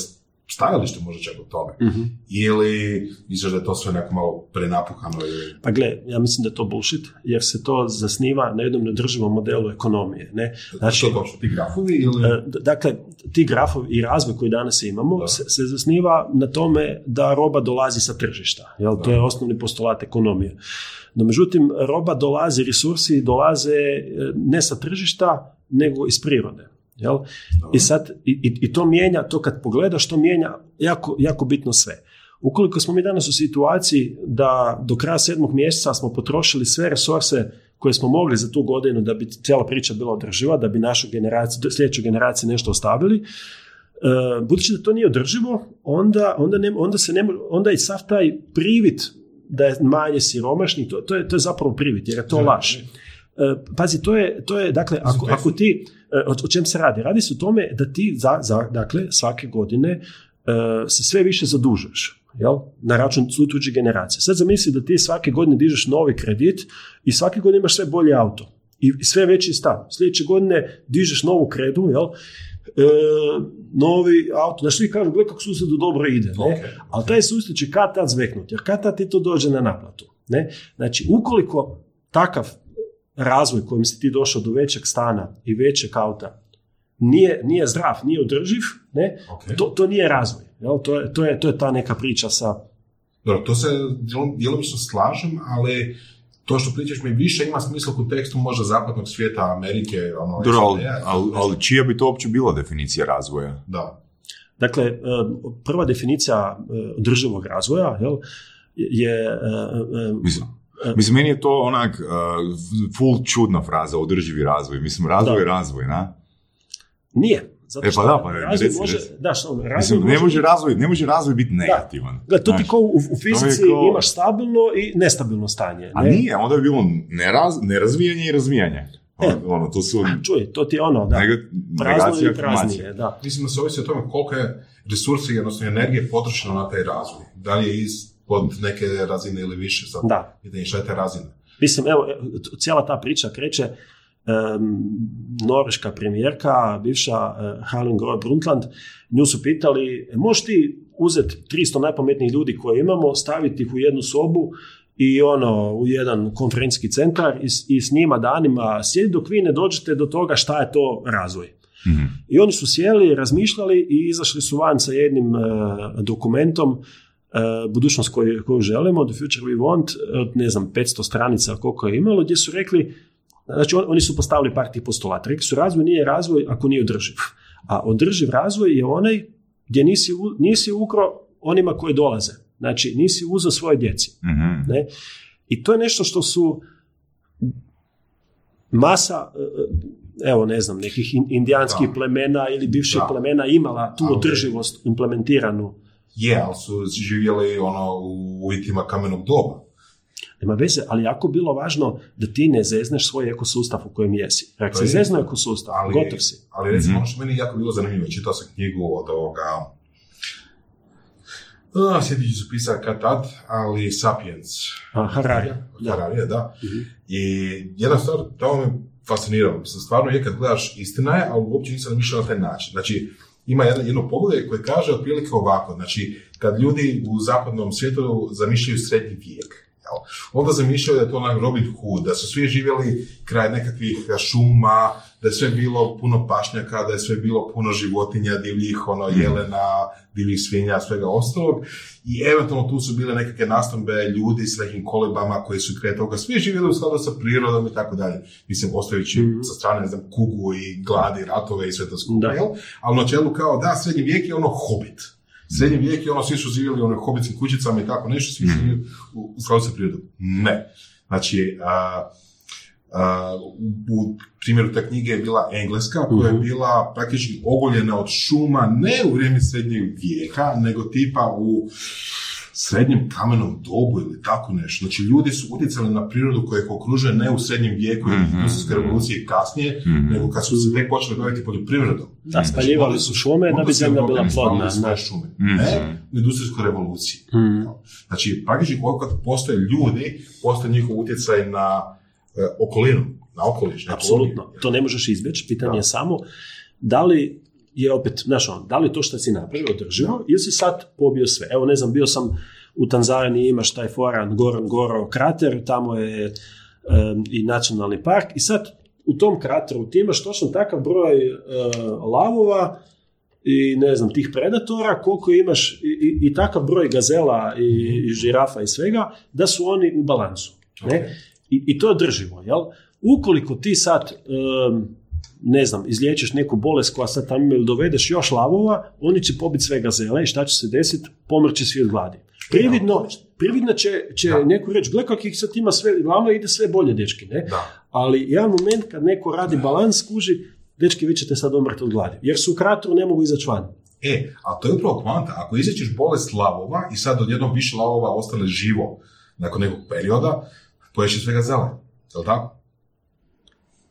Speaker 4: stajalište možda čak o tome.
Speaker 3: Mhm.
Speaker 4: Ili misliš da je to sve nekako malo prenapuhano ili...
Speaker 3: Pa gle, ja mislim da je to bullshit, jer se to zasniva na jednom nedrživom modelu ekonomije. Ne?
Speaker 4: Znači, to ti grafovi ili...
Speaker 3: E, Dakle, ti grafovi i razvoj koji danas imamo
Speaker 4: Da.
Speaker 3: se, se zasniva na tome da roba dolazi sa tržišta. Jel? To
Speaker 4: Da.
Speaker 3: je osnovni postulat ekonomije. No, međutim, roba dolazi, resursi dolaze e, ne sa tržišta, nego iz prirode. Jel? I sad, i, i- to mijenja, to kad pogledaš, to mijenja jako, jako bitno sve. Ukoliko smo mi danas u situaciji da do kraja sedmog mjeseca smo potrošili sve resurse koje smo mogli za tu godinu da bi cijela priča bila održiva, da bi našu generaciju, sljedeću generaciju nešto ostavili, e, budući da to nije održivo, onda, onda, ne, onda, se ne, onda i sav taj privid da je manje siromašnih, to, to, je, to je zapravo privid, jer je to laž. E, Pazi, to je, to je dakle, ako, ako ti, o, o čem se radi? Radi se o tome da ti, za, za, dakle, svake godine e, se sve više zadužuješ, jel? Na račun tuđe generacije. Sad zamisli da ti svake godine dižeš novi kredit i svake godine imaš sve bolji auto i sve veći stan. Sljedeće godine dižeš novu kredu, jel? E, novi auto, znaš svi kažu, gledaj kako susjedu dobro ide, ne?
Speaker 4: Ok.
Speaker 3: Ali taj susjed će kad tad zveknuti, jer kad tad ti to dođe na naplatu. Ne? Znači, ukoliko takav razvoj kojim si ti došao do većeg stana i većeg auta nije, nije zdrav, nije održiv, ne?
Speaker 4: Ok.
Speaker 3: To, to nije razvoj. Jel? To, je, to, je, to je ta neka priča sa...
Speaker 4: Dobro, to se djelom- djelomično slažem, ali to što pričaš mi više ima smisla u kontekstu možda zapadnog svijeta, Amerike, ono,
Speaker 2: Dobro, ali, ali, ali čija bi to uopće bila definicija razvoja?
Speaker 4: Da.
Speaker 3: Dakle, e, prva definicija e, održivog razvoja jel, je... e, e,
Speaker 2: Mislim, mislim, meni je to onak uh, full čudna fraza, održivi razvoj. Mislim, razvoj
Speaker 3: Da.
Speaker 2: je razvoj, na?
Speaker 3: Nije. Zato
Speaker 2: E, pa
Speaker 3: što
Speaker 2: da, pa
Speaker 3: razvoj
Speaker 2: reci,
Speaker 3: može,
Speaker 2: reci.
Speaker 3: da, što, razvoj
Speaker 2: Mislim, ne može razvoj, ne može razvoj biti negativan.
Speaker 3: Gle, to ti kao u, u fizici
Speaker 2: kao-
Speaker 3: imaš stabilno i nestabilno stanje.
Speaker 2: A
Speaker 3: ne?
Speaker 2: nije, onda je bilo neraz, nerazvijanje i razvijanje. Ono,
Speaker 3: E.
Speaker 2: ono, to su
Speaker 3: Čuj, to ti je ono, da,
Speaker 2: nega-
Speaker 3: prazno
Speaker 2: negacija
Speaker 3: i praznije, da.
Speaker 4: Mislim da se ovisi o tome koliko je resursi, odnosno energije potrošeno na taj razvoj. Da li je ispod neke razine ili više, sad
Speaker 3: Da.
Speaker 4: pitanje šta je ta razina.
Speaker 3: Mislim, evo, t- cijela ta priča kreće em, norveška premijerka, bivša uh, Helen Grohe Brundtland, nju su pitali, "E, možeš ti uzeti 300 najpametnijih ljudi koje imamo, staviti ih u jednu sobu i ono, u jedan konferencijski centar i, s- i s njima danima sjedi dok vi ne dođete do toga šta je to razvoj.
Speaker 2: Mhm.
Speaker 3: I oni su sjeli, razmišljali i izašli su van sa jednim e, dokumentom e, budućnost koju, koju želimo, The Future We Want, od ne znam, 500 stranica koliko je imalo, gdje su rekli, znači on- oni su postavili par tih postulata. Rekli su razvoj nije razvoj ako nije održiv. A održiv razvoj je onaj gdje nisi, nisi ukro onima koji dolaze. Znači, nisi uzeo svoje djeci.
Speaker 2: Mhm.
Speaker 3: Ne? I to je nešto što su masa, e, evo ne znam, nekih in- indijanskih
Speaker 4: Da.
Speaker 3: plemena ili bivših
Speaker 4: Da.
Speaker 3: plemena imala tu održivost implementiranu.
Speaker 4: Je, ali su živjeli ono u uvjetima kamenog doba.
Speaker 3: Nema veze, ali jako bilo važno da ti ne zezneš svoj ekosustav u kojem jesi. Ako se
Speaker 4: je
Speaker 3: zezno ekosustav,
Speaker 4: Ali,
Speaker 3: gotov si.
Speaker 4: ali recimo,
Speaker 2: Mhm.
Speaker 4: ono što meni jako bilo zanimljivo, čitao sam knjigu od ovoga, a, sjetit ću se pisati kad tad, ali Sapiens.
Speaker 3: A, Harari. Da.
Speaker 4: Hararija, da.
Speaker 3: Mhm.
Speaker 4: I jedna stvar, to me fasciniralo. Mislim, stvarno je kad gledaš, istina je, ali uopće nisam mišljao na taj način. Znači, ima jedno, jedno poglavlje koje kaže otprilike ovako, znači, kad ljudi u zapadnom svijetu zamišljaju srednji vijek, onda zamišljaju da je to onaj Robin Hood, da su svi živjeli kraj nekakvih šuma, da je sve bilo puno pašnjaka, da je sve bilo puno životinja, divljih, ono, jelena, divljih svinja, svega ostalog. I eventualno tu su bile nekakve nastambe ljudi s nekim kolibama koji su kraj toga svi živjeli u skladu sa prirodom i tako dalje. Mislim, ostavit
Speaker 3: Mhm.
Speaker 4: sa strane, ne znam, kugu i gladi, ratove i sve to skupa,
Speaker 3: Da.
Speaker 4: jel? Ali u načelu kao, da, srednji vijek je ono hobit. Srednji vijek je ono, svi su živjeli u onim hobitskim kućicama i tako nešto, svi su živjeli u, u skladu sa prirodom. Ne. Znači, a, a, u, primjeru te knjige je bila engleska, koja je
Speaker 3: Mhm.
Speaker 4: bila praktički ogoljena od šuma, ne u vrijeme srednjeg vijeka, nego tipa u srednjem kamenom dobu ili tako nešto. Znači, ljudi su utjecali na prirodu koja ih okružuje ne u srednjem vijeku i
Speaker 2: Mhm.
Speaker 4: industrijske revolucije kasnije,
Speaker 2: Mhm.
Speaker 4: nego kad su se tek počeli baviti poljoprivredom.
Speaker 3: Da, spaljivali
Speaker 4: onda
Speaker 3: su šume da bi zemlja bila plodna. da.
Speaker 4: šume.
Speaker 2: Mhm.
Speaker 4: Ne u industrijskoj revoluciji.
Speaker 3: Mhm.
Speaker 4: Znači, praktički koliko postoje ljudi, postoje njihov utjecaj na okolinu, na okoliš, na ekologiju.
Speaker 3: Apsolutno, to ne možeš izbjeći. Pitanje
Speaker 4: Da.
Speaker 3: je samo da li je opet, znaš ono, da li to što si napravio održivo ili si sad pobio sve. Evo ne znam, bio sam u Tanzaniji, imaš taj foran Goron Goro krater, tamo je i nacionalni park i sad u tom krateru ti imaš točno takav broj e, lavova i ne znam, tih predatora, koliko imaš i, i, i takav broj gazela i, i žirafa i svega, da su oni u balansu. Ne? I, I to je održivo, jel? Ukoliko ti sad, em, ne znam, izliječiš neku bolest koja sad tamo ili dovedeš još lavova, oni će pobiti sve gazele i šta će se desiti? Pomrće svi od gladi. Prividno, prividno će, će
Speaker 4: Da.
Speaker 3: neko reći, gle kak ih sad ima sve, vama ide sve bolje, dečki, ne?
Speaker 4: Da.
Speaker 3: Ali jedan moment kad neko radi balans, kuži, dečki, vi ćete sad umrti od gladi. Jer su u krateru, ne mogu izaći van.
Speaker 4: E, a to je upravo kvanta. Ako izrećeš bolest lavova i sad odjednom više lavova ostane živo nakon nekog perioda, poješće svega zele. Je li tako?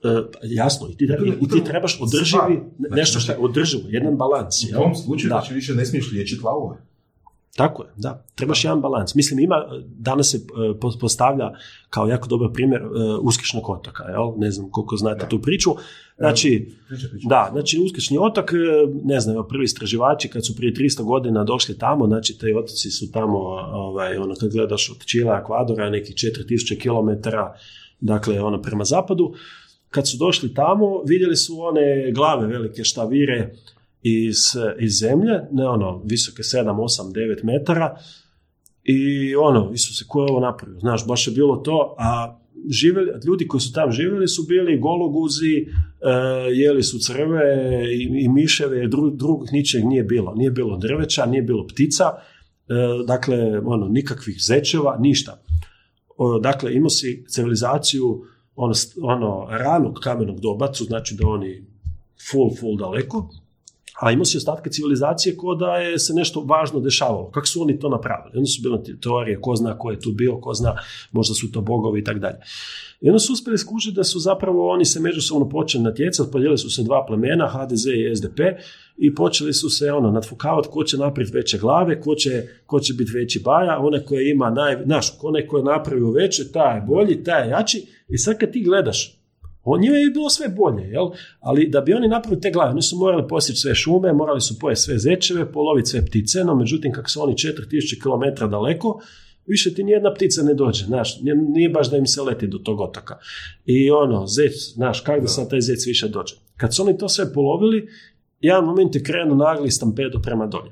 Speaker 3: E, jasno, i ti,
Speaker 4: To je
Speaker 3: i, ti trebaš
Speaker 4: stvar.
Speaker 3: održivi,
Speaker 4: Znači,
Speaker 3: nešto što je održivo, jedan balans.
Speaker 4: U tom slučaju
Speaker 3: Da.
Speaker 4: znači više ne smiješ liječiti lavove.
Speaker 3: Tako je, da. Trebaš jedan balans. Mislim, ima, danas se e, po- postavlja kao jako dobar primjer e, Uskešnog otoka, jel? Ne znam koliko znate
Speaker 4: Da.
Speaker 3: tu priču. Znači,
Speaker 4: Priča, priča.
Speaker 3: da, znači Uskešni otok, e, ne znam, prvi istraživači kad su prije 300 godina došli tamo, znači te otoci su tamo, ovaj, ono, kad gledaš od Čila, Ekvadora, nekih 4000 km, dakle, ono, prema zapadu, kad su došli tamo, vidjeli su one glave velike šta vire iz, iz zemlje, ne ono, visoke 7, 8, 9 metara, i ono, Isuse, ko je ovo napravio? Znaš, baš je bilo to, a živjeli, ljudi koji su tam živjeli su bili gologuzi, e, jeli su crve i, i miševe, dru, drugih ničeg nije bilo. Nije bilo drveća, nije bilo ptica, e, dakle, ono, nikakvih zečeva, ništa. O, dakle, imao si civilizaciju ono, ono ranog kamenog doba, znači da oni full, full daleko, a imao si ostatke civilizacije ko da je se nešto važno dešavalo. Kako su oni to napravili? Onda su bile te- teorije, ko zna ko je tu bio, ko zna, možda su to bogovi i tako dalje. I onda su uspjeli skužiti da su zapravo oni se međusobno počeli natjecati, podijelili su se dva plemena, HDZ i SDP, i počeli su se ono, nadfukavati ko će napraviti veće glave, ko će, ko će biti veći baja, onaj koji ima naj, znaš, onaj koji je napravio veće, taj je bolji, taj je jači, i sad kad ti gledaš, on njima je bilo sve bolje, jel? Ali da bi oni napravili te glave, oni su morali posjeći sve šume, morali su pojesti sve zečeve, poloviti sve ptice, no međutim kako su oni 4000 km daleko, više ti nijedna ptica ne dođe, znaš, nije, baš da im se leti do tog otoka. I ono, zec, znaš, kako da sad taj zec više dođe. Kad su oni to sve polovili, jedan moment je krenuo nagli stampedo prema dolje.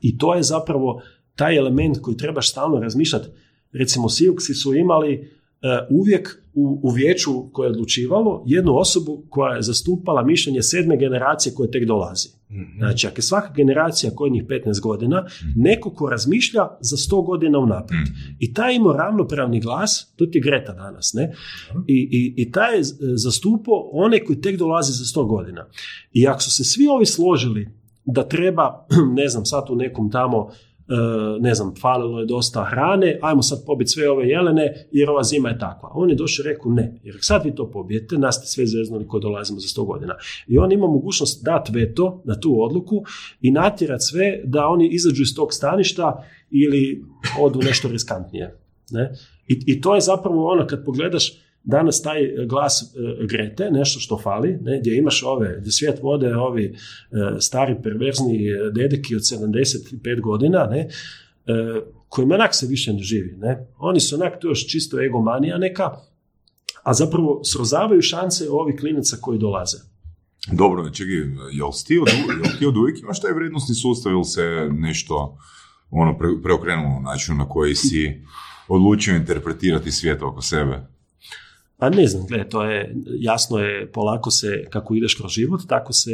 Speaker 3: I to je zapravo taj element koji trebaš stalno razmišljati. Recimo, Siuksi su imali uvijek u, u vijeću koje je odlučivalo jednu osobu koja je zastupala mišljenje sedme generacije koje tek dolazi.
Speaker 4: Mhm.
Speaker 3: Znači, ako je svaka generacija njih 15 godina, neko ko razmišlja za 100 godina unaprijed. I taj ima ravnopravni glas, to ti je Greta danas, ne? I, i, i taj je z- zastupao one koji tek dolazi za 100 godina. I ako su se svi ovi složili da treba, ne znam, sad u nekom tamo e, ne znam, falilo je dosta hrane, ajmo sad pobiti sve ove jelene jer ova zima je takva. On je došao i rekao ne, jer sad vi to pobijete, nas ste sve zeznuli koji dolazimo za 100 godina. I on ima mogućnost dati veto na tu odluku i natjerati sve da oni izađu iz tog staništa ili odu nešto riskantnije. Ne? I, I to je zapravo ono kad pogledaš danas taj glas e, Grete, nešto što fali, ne, gdje imaš ove, gdje svijet vode ovi e, stari perverzni e, dedeki od 75 godina, ne, e, kojima onak se više ne živi. Ne. Oni su onak tu još čisto egomanija neka, a zapravo srozavaju šanse ovi klinaca koji dolaze.
Speaker 2: Dobro, čekaj, jel ti od, jel ti od uvijek imaš taj vrednostni sustav ili se nešto ono pre, preokrenulo u načinu na koji si odlučio interpretirati svijet oko sebe?
Speaker 3: Pa ne znam, gledaj, to je, jasno je, polako se, kako ideš kroz život, tako se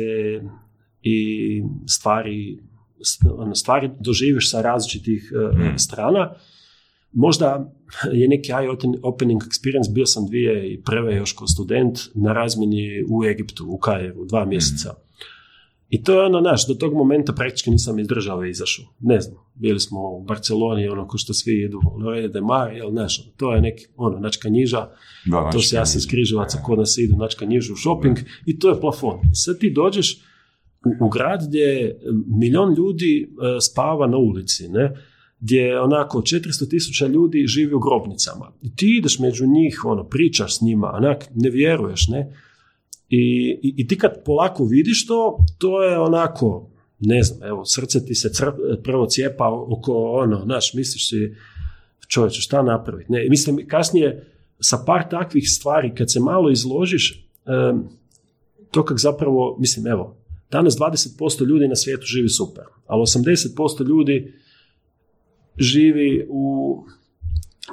Speaker 3: i stvari, ono, stvari doživiš sa različitih e, strana. Možda je neki eye-opening experience, bio sam dvije i prve još kao student na razmjeni u Egiptu, u Kairu, dva mjeseca. I to je ono, naš, do tog momenta praktički nisam iz države izašao. Ne znam, bili smo u Barceloni, ono, ko što svi idu, Lorede de Mar, jel, znaš, ono, to je neki, ono, načka njiža,
Speaker 2: Da,
Speaker 3: to se ja sam iz Križevaca kod nas idu načka njižu u shopping i to je plafon. I sad ti dođeš u, u grad gdje milion ljudi e, spava na ulici, ne? gdje onako 400 tisuća ljudi živi u grobnicama. I ti ideš među njih, ono, pričaš s njima, onak, ne vjeruješ, ne? I, i, i ti kad polako vidiš to, to je onako, ne znam, evo, srce ti se cr- prvo cijepa oko ono, znaš, misliš si, čovječe, šta napraviti? Ne, mislim, kasnije sa par takvih stvari, kad se malo izložiš, em, to kak zapravo, mislim, evo, danas 20% ljudi na svijetu živi super, ali 80% ljudi živi u,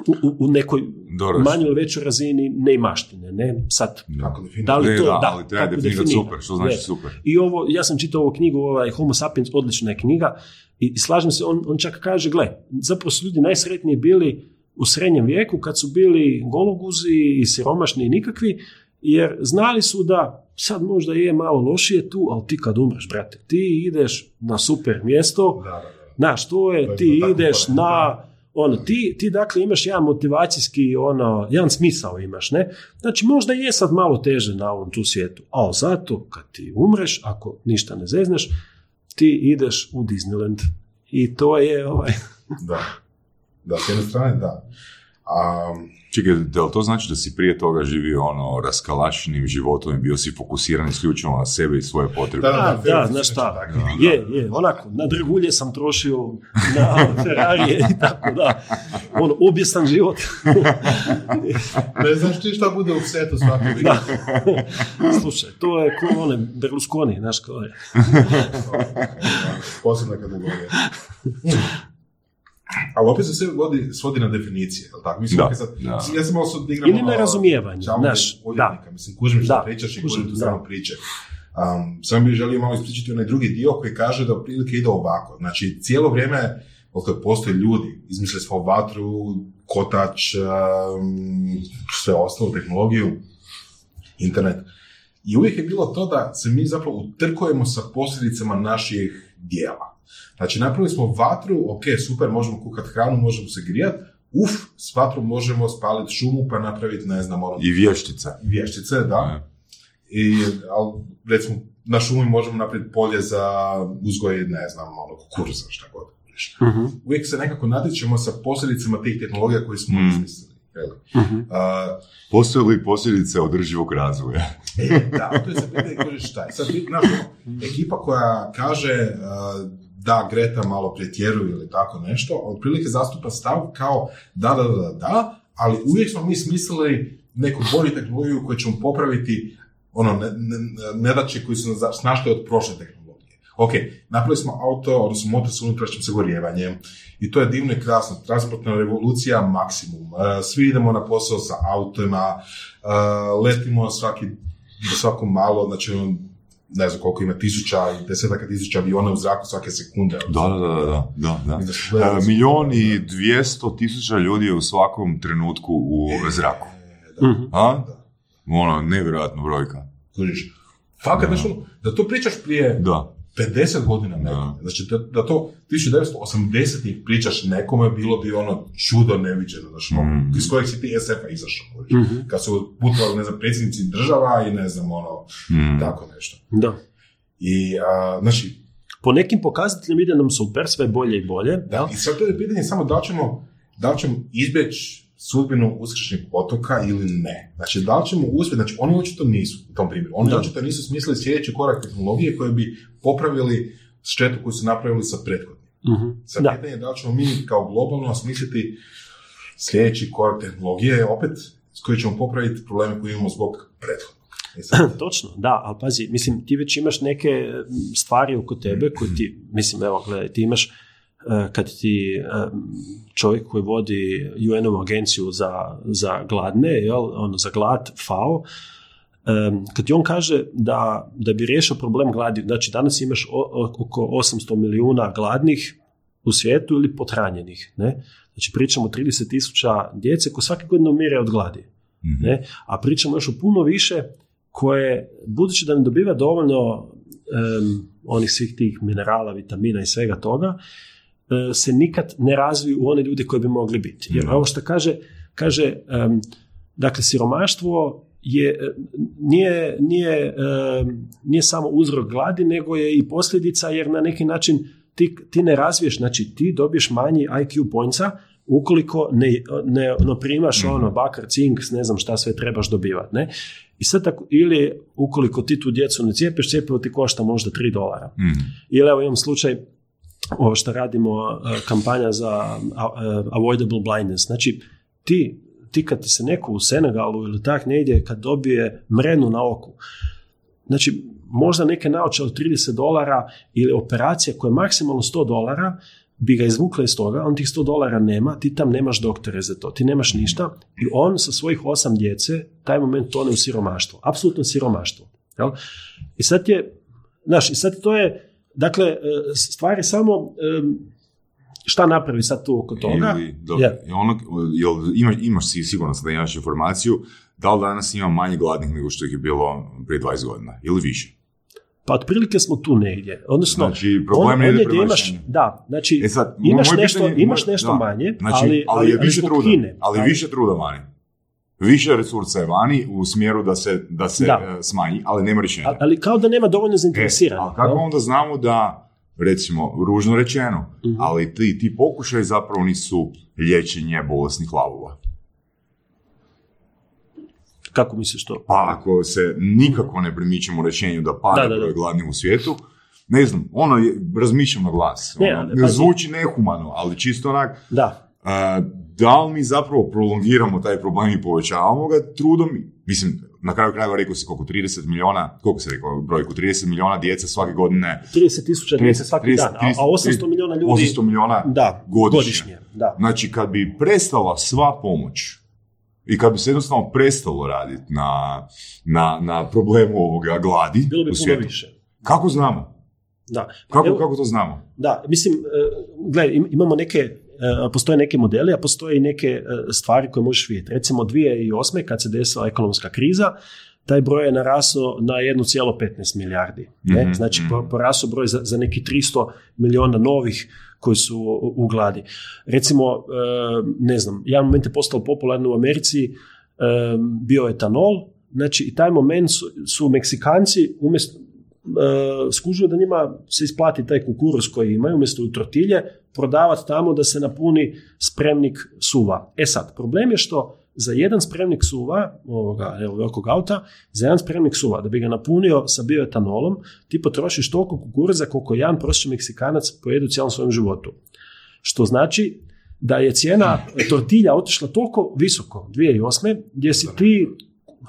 Speaker 3: u, u- u nekoj
Speaker 2: Dobro.
Speaker 3: manjoj ili većoj razini neimaštine, ne? Sad,
Speaker 4: Kako definirati?
Speaker 3: da li
Speaker 2: Ne,
Speaker 3: to,
Speaker 2: da,
Speaker 3: da,
Speaker 2: ali treba
Speaker 3: kako
Speaker 2: definirati
Speaker 3: definira.
Speaker 2: super, što znači
Speaker 3: Ne.
Speaker 2: super.
Speaker 3: I ovo, ja sam čitao ovu knjigu, ovaj Homo sapiens, odlična je knjiga, i, i slažem se, on, on čak kaže, gle, zapravo su ljudi najsretniji bili u srednjem vijeku kad su bili gologuzi i siromašni i nikakvi, jer znali su da sad možda je malo lošije tu, ali ti kad umreš, brate, ti ideš na super mjesto,
Speaker 4: Da, da, da.
Speaker 3: Znaš, to
Speaker 4: To
Speaker 3: je, ti ideš na, ono, ti, ti dakle imaš jedan motivacijski, ono, jedan smisao imaš, ne? Znači, možda je sad malo teže na ovom tu svijetu, ali zato kad ti umreš, ako ništa ne zezneš, ti ideš u Disneyland. I to je, ovaj,
Speaker 4: Da. Da, s jedne strane da. A,
Speaker 2: Čekaj, da li to znači da si prije toga živio ono raskalačenim životom i bio si fokusiran isključivo na sebe i svoje potrebe?
Speaker 4: Da, da, da,
Speaker 3: da, znaš šta,
Speaker 4: tako,
Speaker 2: da.
Speaker 3: je, je, onako, na dragulje sam trošio na Ferrarije i tako da, ono, objesan život.
Speaker 4: ne znaš ti šta bude u setu svaki
Speaker 3: da. Slušaj, to je ko one Berlusconi, znaš, kao je.
Speaker 4: Posebna kategorija. Ali opet se sve vodi, svodi na definicije, jel tako? Mislim,
Speaker 2: Da,
Speaker 4: sad,
Speaker 2: da.
Speaker 4: mislim, ja sam malo sad igram...
Speaker 3: Ili
Speaker 4: ono,
Speaker 3: na razumijevanje,
Speaker 4: čavlje
Speaker 3: znaš,
Speaker 4: odvjetnika, Mislim, kužim što
Speaker 3: Da,
Speaker 4: pričaš i
Speaker 3: kužim,
Speaker 4: tu
Speaker 3: da.
Speaker 4: stranu priče. Um, samo bih želio malo ispričati onaj drugi dio koji kaže da otprilike ide ovako. Znači, cijelo vrijeme, od kad postoje ljudi, izmislili smo vatru, kotač, um, sve ostalo, tehnologiju, internet. I uvijek je bilo to da se mi zapravo utrkujemo sa posljedicama naših dijela. Znači, napravili smo vatru, ok, super, možemo kuhati hranu, možemo se grijati, uf, s vatrom možemo spaliti šumu pa napraviti, ne znam, ono,
Speaker 2: I vještice.
Speaker 4: vještice, da. I, ali, recimo, na šumi možemo napraviti polje za uzgoj, ne znam, ono, kukuruza, šta god.
Speaker 3: Mhm,
Speaker 4: Uvijek se nekako natječemo sa posljedicama tih tehnologija koje smo
Speaker 2: Mm.
Speaker 4: izmislili.
Speaker 3: mhm.
Speaker 4: A,
Speaker 2: Postoje li posljedice održivog razvoja?
Speaker 4: E, da, to je sad pitanje šta je. Sad, ono, ekipa koja kaže uh, da Greta malo pretjeruje ili tako nešto, otprilike zastupa stav kao da, da, da, da, ali uvijek smo mi smislili neku bolju tehnologiju koju ćemo popraviti ono, ne, koji su snašli od prošle tehnologije. Ok, napravili smo auto, odnosno motor sa unutrašnjim sagorijevanjem i to je divno i krasno. Transportna revolucija maksimum. E, Svi idemo na posao sa autima, e, letimo svaki, svako malo, znači ono, ne znam koliko ima tisuća i desetaka tisuća aviona u zraku svake sekunde.
Speaker 2: Da, da, da, da, da, da.
Speaker 4: Da
Speaker 2: E, Milion i dvijesto tisuća ljudi je u svakom trenutku u zraku.
Speaker 4: E, da,
Speaker 3: Mhm.
Speaker 2: A?
Speaker 4: da.
Speaker 2: Ono, nevjerojatna brojka.
Speaker 4: Kužiš. Fakat, znaš ono, da to pričaš prije
Speaker 2: Da.
Speaker 4: 50 godina nekome, znači da, da to 1980-ih pričaš nekome, bilo bi ono čudo neviđeno, znači
Speaker 2: Mm.
Speaker 4: iz kojeg si ti SF-a izašao.
Speaker 3: Mhm.
Speaker 4: kad su putovali, ne znam, predsjednici država i ne znam, ono,
Speaker 2: Mm.
Speaker 4: tako nešto.
Speaker 3: Da.
Speaker 4: I, a, znači,
Speaker 3: Po nekim pokazateljima ide nam super, sve bolje i bolje.
Speaker 4: da, i sad to je pitanje samo da li ćemo, da ćemo izbjeći sudbinu uskršnjeg otoka ili ne. Znači, da li ćemo uspjeti, znači oni očito nisu u tom primjeru, oni
Speaker 3: Da.
Speaker 4: očito nisu smislili sljedeći korak tehnologije koje bi popravili štetu koju su napravili sa prethodnim.
Speaker 3: Mhm.
Speaker 4: Sad
Speaker 3: Da.
Speaker 4: pitanje je da li ćemo mi kao globalno osmisliti sljedeći korak tehnologije, opet, s koji ćemo popraviti probleme koje imamo zbog prethodnog.
Speaker 3: Točno, da, ali pazi, mislim, ti već imaš neke m, stvari oko tebe koje ti, mislim, evo, gledaj, ti imaš, e, kad ti e, čovjek koji vodi UN-ovu agenciju za, za gladne, jel, ono, za glad, FAO, kad on kaže da, da bi riješio problem gladi, znači danas imaš oko 800 milijuna gladnih u svijetu ili pothranjenih, ne? Znači pričamo o 30 tisuća djece koji svake godine umire od gladi
Speaker 2: Mhm.
Speaker 3: ne? a pričamo još o puno više koje, budući da ne dobiva dovoljno em, onih svih tih minerala, vitamina i svega toga, e, se nikad ne razviju u one ljude koji bi mogli biti. Jer ovo što kaže, kaže em, dakle, siromaštvo je, e, nije, nije, em, nije samo uzrok gladi, nego je i posljedica, jer na neki način ti, ti ne razviješ, znači ti dobiješ manji IQ poinca ukoliko ne, ne, ne primaš
Speaker 2: Mhm.
Speaker 3: ono bakar, cink, ne znam šta sve trebaš dobivati, ne? I sad tako, ili ukoliko ti tu djecu ne cijepiš, cijepivo ti košta možda 3 dolara.
Speaker 2: Mhm.
Speaker 3: Ili evo imam slučaj ovo što radimo e, kampanja za e, avoidable blindness. Znači ti, ti kad se neko u Senegalu ili tak negdje kad dobije mrenu na oku, znači možda neke naoče od 30 dolara ili operacija koja je maksimalno 100 dolara bi ga izvukla iz toga, on tih 100 dolara nema, ti tam nemaš doktore za to, ti nemaš ništa i on sa svojih osam djece taj moment tone u siromaštvo, apsolutno siromaštvo. Jel? I sad je, znaš, i sad to je, dakle, e, stvar je samo šta napravi sad tu oko toga.
Speaker 2: Ili, dobro,
Speaker 3: Je.
Speaker 2: i ono, jel, ima, imaš si sigurno sad da imaš informaciju, da li danas ima manje gladnih nego što ih je bilo prije 20 godina, ili više?
Speaker 3: Pa otprilike smo tu negdje. Odnosno,
Speaker 2: Znači, problem ide
Speaker 3: ondje
Speaker 2: prema
Speaker 3: gdje imaš, da, znači,
Speaker 2: E sad,
Speaker 3: imaš, nešto,
Speaker 2: pitanje-
Speaker 3: imaš nešto
Speaker 2: da.
Speaker 3: manje,
Speaker 2: Znači,
Speaker 3: ali,
Speaker 2: ali, je više truda,
Speaker 3: Kine.
Speaker 2: ali je više truda vani. Više resursa je vani u smjeru da se, da se
Speaker 3: Da.
Speaker 2: e, smanji, ali nema rješenja.
Speaker 3: Ali, ali kao da nema dovoljno
Speaker 2: E,
Speaker 3: zainteresiranih.
Speaker 2: a kako onda znamo da, recimo, ružno rečeno,
Speaker 3: Mhm.
Speaker 2: ali ti, ti pokušaj zapravo nisu liječenje bolesnih lavova.
Speaker 3: Kako misliš to?
Speaker 2: Pa ako se nikako ne primičemo rješenju da pada
Speaker 3: Da, da, da.
Speaker 2: broj gladnih u svijetu, ne znam, ono, je, razmišljam na glas.
Speaker 3: Ne,
Speaker 2: ono,
Speaker 3: ali pazi.
Speaker 2: zvuči nehumano, ali čisto onak,
Speaker 3: Da,
Speaker 2: a, da li mi zapravo prolongiramo taj problem i povećavamo ga trudom, mislim, na kraju krajeva rekao si koliko, 30 milijuna, koliko se rekao brojku, 30 milijuna djece svake godine,
Speaker 3: 30 tisuća djece svaki
Speaker 2: 30,
Speaker 3: dan, a, a 800 milijuna ljudi
Speaker 2: 800 milijuna
Speaker 3: da,
Speaker 2: godišnje.
Speaker 3: godišnje. Da.
Speaker 2: Znači, kad bi prestala sva pomoć i kad bi se jednostavno prestalo raditi na, na, na problemu ovoga gladi
Speaker 3: Bilo bi
Speaker 2: u
Speaker 3: puno
Speaker 2: svijetu,
Speaker 3: više.
Speaker 2: kako znamo?
Speaker 3: Da.
Speaker 2: Kako,
Speaker 3: Evo-
Speaker 2: kako to znamo?
Speaker 3: Da, mislim, e, gledaj, im- imamo neke, postoje neke modeli, a postoje i neke e, stvari koje možeš vidjeti. Recimo 2008. kad se desila ekonomska kriza, taj broj je narasao na 1,15 milijardi. Ne?
Speaker 2: Mhm,
Speaker 3: Znači,
Speaker 2: mhm.
Speaker 3: porasao broj za, za neki 300 milijuna novih koji su u, gladi. Recimo, e, ne znam, jedan moment je postao popularno u Americi, e, bio etanol, znači i taj moment su, su Meksikanci umjesto e, skužili da njima se isplati taj kukuruz koji imaju umjesto u trotilje prodavati tamo da se napuni spremnik suva. E sad, problem je što za jedan spremnik suva, ovoga, evo, velikog auta, za jedan spremnik suva, da bi ga napunio sa bioetanolom, ti potrošiš toliko kukuruza koliko jedan prosječni Meksikanac pojede u cijelom svojem životu. Što znači da je cijena tortilja otišla toliko visoko 2008. gdje si ti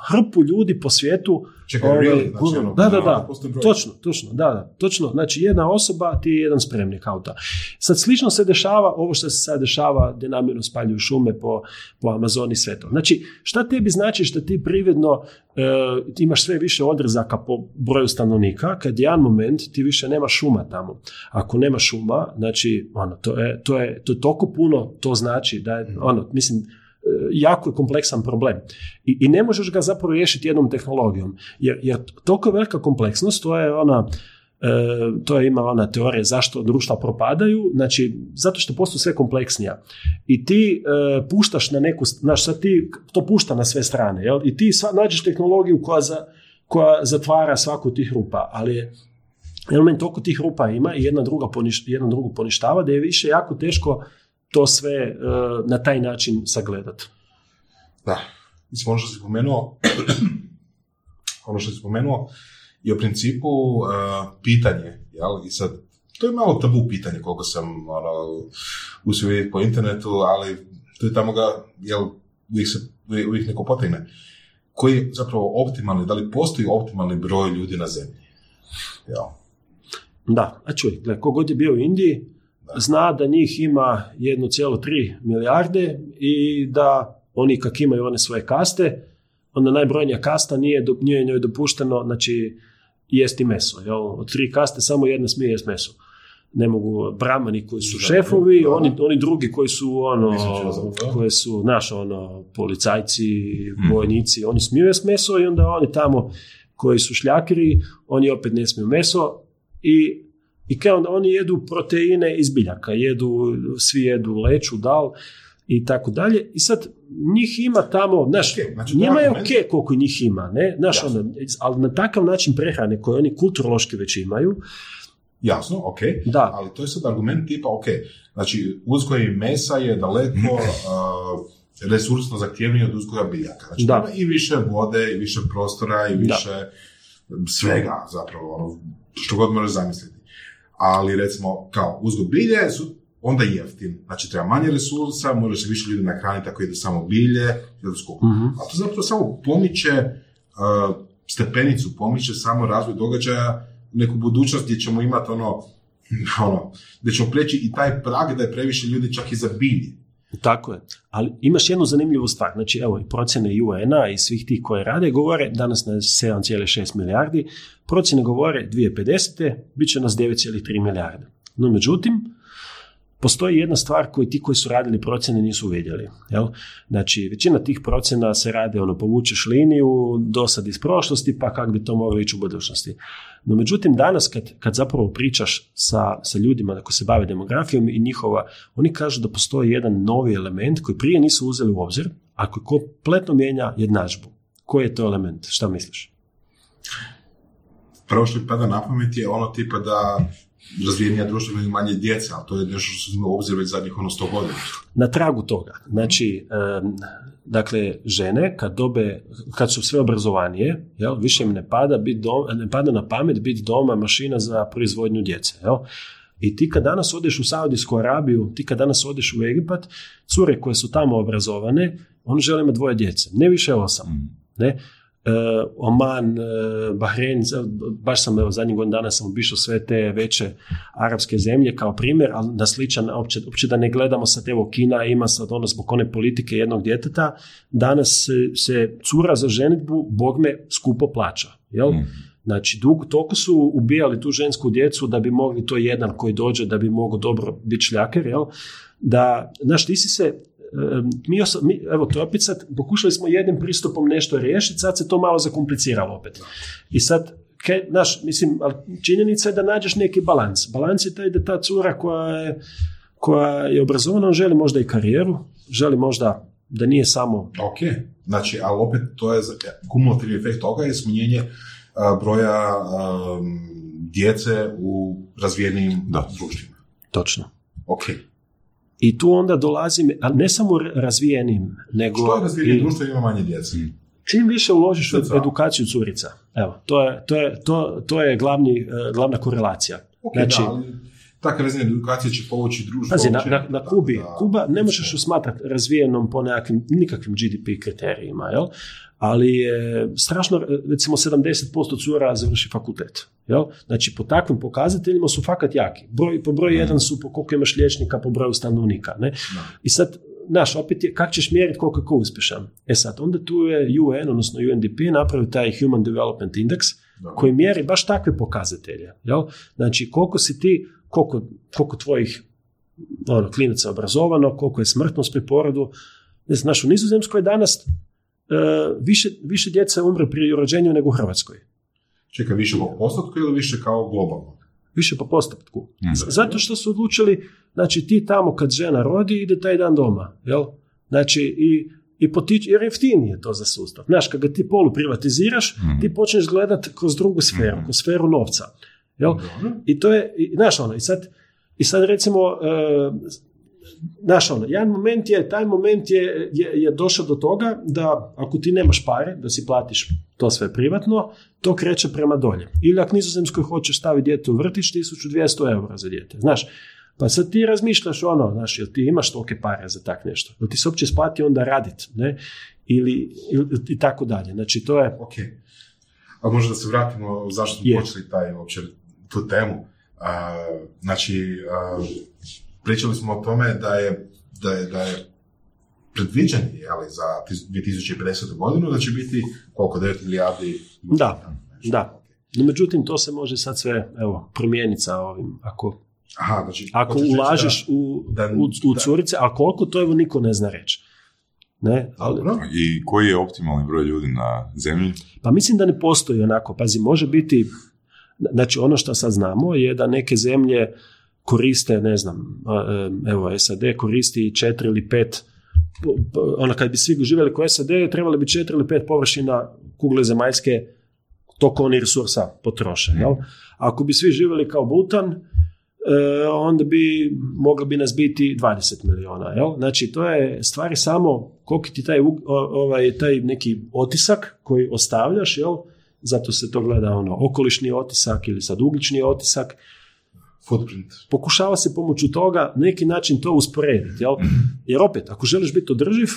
Speaker 3: hrpu ljudi po svijetu
Speaker 4: Čekaj,
Speaker 3: ovaj,
Speaker 4: really? Znači, ono,
Speaker 3: da, da,
Speaker 4: da
Speaker 3: točno, točno, da, da, točno, znači jedna osoba ti je jedan spremnik auta. Sad slično se dešava, ovo što se sad dešava gdje namjerno spaljuju šume po, po Amazoni sve to. Znači, šta tebi znači što ti prividno e, ti imaš sve više odrezaka po broju stanovnika, kad jedan moment ti više nema šuma tamo. Ako nema šuma, znači, ono, to je, to je, to je toliko puno, to znači da je, ono, mislim, jako je kompleksan problem. I, I ne možeš ga zapravo riješiti jednom tehnologijom. Jer, jer toliko velika kompleksnost, to je ona, e, to je ima ona teorija zašto društva propadaju, znači zato što postaju sve kompleksnija. I ti e, puštaš na neku, znaš, sad ti to pušta na sve strane, jel? I ti sva, nađeš tehnologiju koja, za, koja zatvara svaku tih rupa, ali element toliko tih rupa ima i jedna, druga poniš, jedna drugu poništava da je više jako teško to sve e, na taj način sagledati.
Speaker 4: Da, mislim, ono što si spomenuo, ono što si spomenuo je u principu uh, pitanje, jel? I sad, to je malo tabu pitanje koliko sam ono, uspio vidjeti po internetu, ali to je tamo ga, jel, uvijek, se, uvijek neko potegne. Koji je zapravo optimalni, da li postoji optimalni broj ljudi na zemlji? Jel?
Speaker 3: Da, a čuj, gle, kogod je bio u Indiji, zna da njih ima 1,3 milijarde i da oni kak imaju one svoje kaste, onda najbrojnija kasta nije, nije njoj dopušteno, znači, jesti meso. Jel? Od tri kaste samo jedna smije jesti meso. Ne mogu bramani koji su šefovi,
Speaker 4: da.
Speaker 3: oni, oni drugi koji su ono, koji su, znaš, ono, policajci,
Speaker 2: Mhm.
Speaker 3: vojnici, oni smiju jesti meso i onda oni tamo koji su šljakiri, oni opet ne smiju meso i, i kaj onda oni jedu proteine iz biljaka, jedu, svi jedu leču, dal i tako dalje. I sad njih ima tamo, znaš,
Speaker 4: Ok, znači
Speaker 3: njima je ok koliko njih ima, ne? Znaš, ono, ali na takav način prehrane koje oni kulturološki već imaju,
Speaker 4: Jasno, ok,
Speaker 3: Da.
Speaker 4: ali to je sad argument tipa, ok, znači uzgoj mesa je daleko uh, resursno zahtjevniji od uzgoja biljaka. Znači,
Speaker 3: Da.
Speaker 4: ima i više vode, i više prostora, i više svega, zapravo, ono, što god možeš zamisliti. Ali, recimo, kao uzgoj bilje su onda jeftin. Znači, treba manje resursa, može se više ljudi nahraniti ako ide samo bilje, to skupo.
Speaker 3: Mhm.
Speaker 4: A to zapravo samo pomiče uh, stepenicu, pomiče samo razvoj događaja neku budućnost gdje ćemo imati ono, ono, gdje ćemo preći i taj prag da je previše ljudi čak i za bilje.
Speaker 3: Tako je. Ali imaš jednu zanimljivu stvar. Znači, evo, i procjene UN-a i svih tih koje rade govore, danas na 7,6 milijardi, procjene govore 2050. bit će nas 9,3 milijarde. No, međutim, postoji jedna stvar koju ti koji su radili procjene nisu vidjeli. Jel? Znači, većina tih procjena se rade, ono, povučeš liniju, dosad iz prošlosti, pa kako bi to moglo ići u budućnosti. No, međutim, danas kad, kad zapravo pričaš sa, sa ljudima koji se bave demografijom i njihova, oni kažu da postoji jedan novi element koji prije nisu uzeli u obzir, a koji kompletno mijenja jednadžbu. Koji je to element? Šta misliš?
Speaker 4: Prvo što mi pada na pamet je ono tipa da razvijenija društva imaju manje djece, ali to je nešto što se uzme u obzir već zadnjih ono 100 godina.
Speaker 3: Na tragu toga. Znači, em, dakle, žene kad dobe, kad su sve obrazovanije, jel, više im ne pada, bit dom- ne pada na pamet biti doma mašina za proizvodnju djece. Jel? I ti kad danas odeš u Saudijsku Arabiju, ti kad danas odeš u Egipat, cure koje su tamo obrazovane, one žele imati dvoje djece, ne više osam. Ne? E, Oman, e, Bahrein, baš sam evo zadnjih godina dana sam obišao sve te veće arapske zemlje kao primjer, ali na sličan, opće, opće da ne gledamo sad, evo Kina ima sad ono zbog one politike jednog djeteta, danas se, se cura za ženitbu, bogme, skupo plaća, jel? Znači, dug, toliko su ubijali tu žensku djecu da bi mogli to jedan koji dođe, da bi mogao dobro biti šljaker, jel? Da, znaš, ti si se, mi, osa- mi, evo, to je opet sad, pokušali smo jednim pristupom nešto riješiti, sad se to malo zakompliciralo opet. I sad, ke, znaš, mislim, ali činjenica je da nađeš neki balans. Balans je taj da ta cura koja je, koja je obrazovana, on želi možda i karijeru, želi možda da nije samo
Speaker 4: Ok, znači, ali opet to je kumulativni efekt toga je smanjenje a, broja djece u razvijenim društvima.
Speaker 3: točno.
Speaker 4: Ok.
Speaker 3: I tu onda dolazim, a ne samo razvijenim, nego...
Speaker 4: Što je razvijenije
Speaker 3: i-
Speaker 4: društvo ima manje djece?
Speaker 3: Čim više uložiš u edukaciju curica. Evo, to je, to je, to, to je glavni, eh, glavna korelacija.
Speaker 4: Ok,
Speaker 3: znači,
Speaker 4: da, ali takva razina edukacija će povući društvo.
Speaker 3: pazi, na, na, na Kubi,
Speaker 4: Da,
Speaker 3: Kuba ne možeš usmatrati razvijenom po nekakvim, nikakvim GDP kriterijima, jel? ali je strašno, recimo 70% cura završi fakultet. Jel? Znači, po takvim pokazateljima su fakat jaki. Broj, po broju jedan su po koliko imaš liječnika, po broju stanovnika. Ne? I sad, znaš, opet je, kako ćeš mjeriti koliko je ko uspješan? E sad, onda tu je UN, odnosno UNDP, napravio taj Human Development Index,
Speaker 4: Da.
Speaker 3: koji mjeri baš takve pokazatelje. Jel? Znači, koliko si ti, koliko, koliko tvojih ono, klinaca je obrazovano, koliko je smrtnost pri porodu. Ne znaš, u Nizozemskoj danas e, više, više djece umre pri rođenju nego u Hrvatskoj.
Speaker 4: Čekaj, više po postotku ili više kao globalno?
Speaker 3: Više po postupku.
Speaker 2: Mm.
Speaker 3: Z- Zato što su odlučili, znači ti tamo kad žena rodi, ide taj dan doma. Jel? Znači, i, i potič, jer jeftinije to za sustav. Znaš, kad ga ti polu privatiziraš,
Speaker 2: Mhm.
Speaker 3: ti počneš gledat kroz drugu sferu,
Speaker 2: Mhm.
Speaker 3: kroz sferu novca. Jel? I to je, i, znaš ono, i sad, i sad recimo, e, znaš ono, jedan moment je, taj moment je, je, je došao do toga da ako ti nemaš pare, da si platiš to sve privatno, to kreće prema dolje. Ili ako nizozemskoj hoćeš staviti dijete u vrtić, 1200 eura za dijete. Znaš, pa sad ti razmišljaš ono, znaš, jel ti imaš tolike pare za tak nešto? Jel ti se uopće isplati onda radit, ne? Ili, ili i tako dalje. Znači, to je,
Speaker 4: Ok. A možda da se vratimo zašto smo počeli taj, uopće, tu temu. A, znači, a, pričali smo o tome da je, da je, da je predviđanje jeli, za tis- 2050. godinu da će biti koliko, 9 milijardi
Speaker 3: Da,
Speaker 4: Nešto.
Speaker 3: da. No, međutim, to se može sad sve, evo, promijeniti sa ovim, ako
Speaker 4: Aha, znači,
Speaker 3: Ako ulažeš
Speaker 4: da-
Speaker 3: u,
Speaker 4: da-
Speaker 3: u, u
Speaker 4: da.
Speaker 3: curice, a koliko to evo niko ne zna reći. Ne, ali,
Speaker 4: Dobro.
Speaker 2: I koji je optimalni broj ljudi na zemlji?
Speaker 3: pa mislim da ne postoji onako, pazi, može biti, znači ono što sad znamo je da neke zemlje koriste, ne znam, evo SAD koristi četiri ili pet, ono kad bi svi živjeli ko SAD, trebali bi četiri ili pet površina kugle zemaljske toliko oni resursa potroše. Jel? Ako bi svi živjeli kao Butan, e, onda bi moglo bi nas biti 20 miliona. Jel? Znači, to je stvari samo koliki ti taj, ovaj, taj neki otisak koji ostavljaš, jel? Zato se to gleda ono, okolišni otisak ili sad ugljični otisak,
Speaker 4: Footprint.
Speaker 3: pokušava se pomoću toga neki način to usporediti. Jel? Jer opet, ako želiš biti održiv,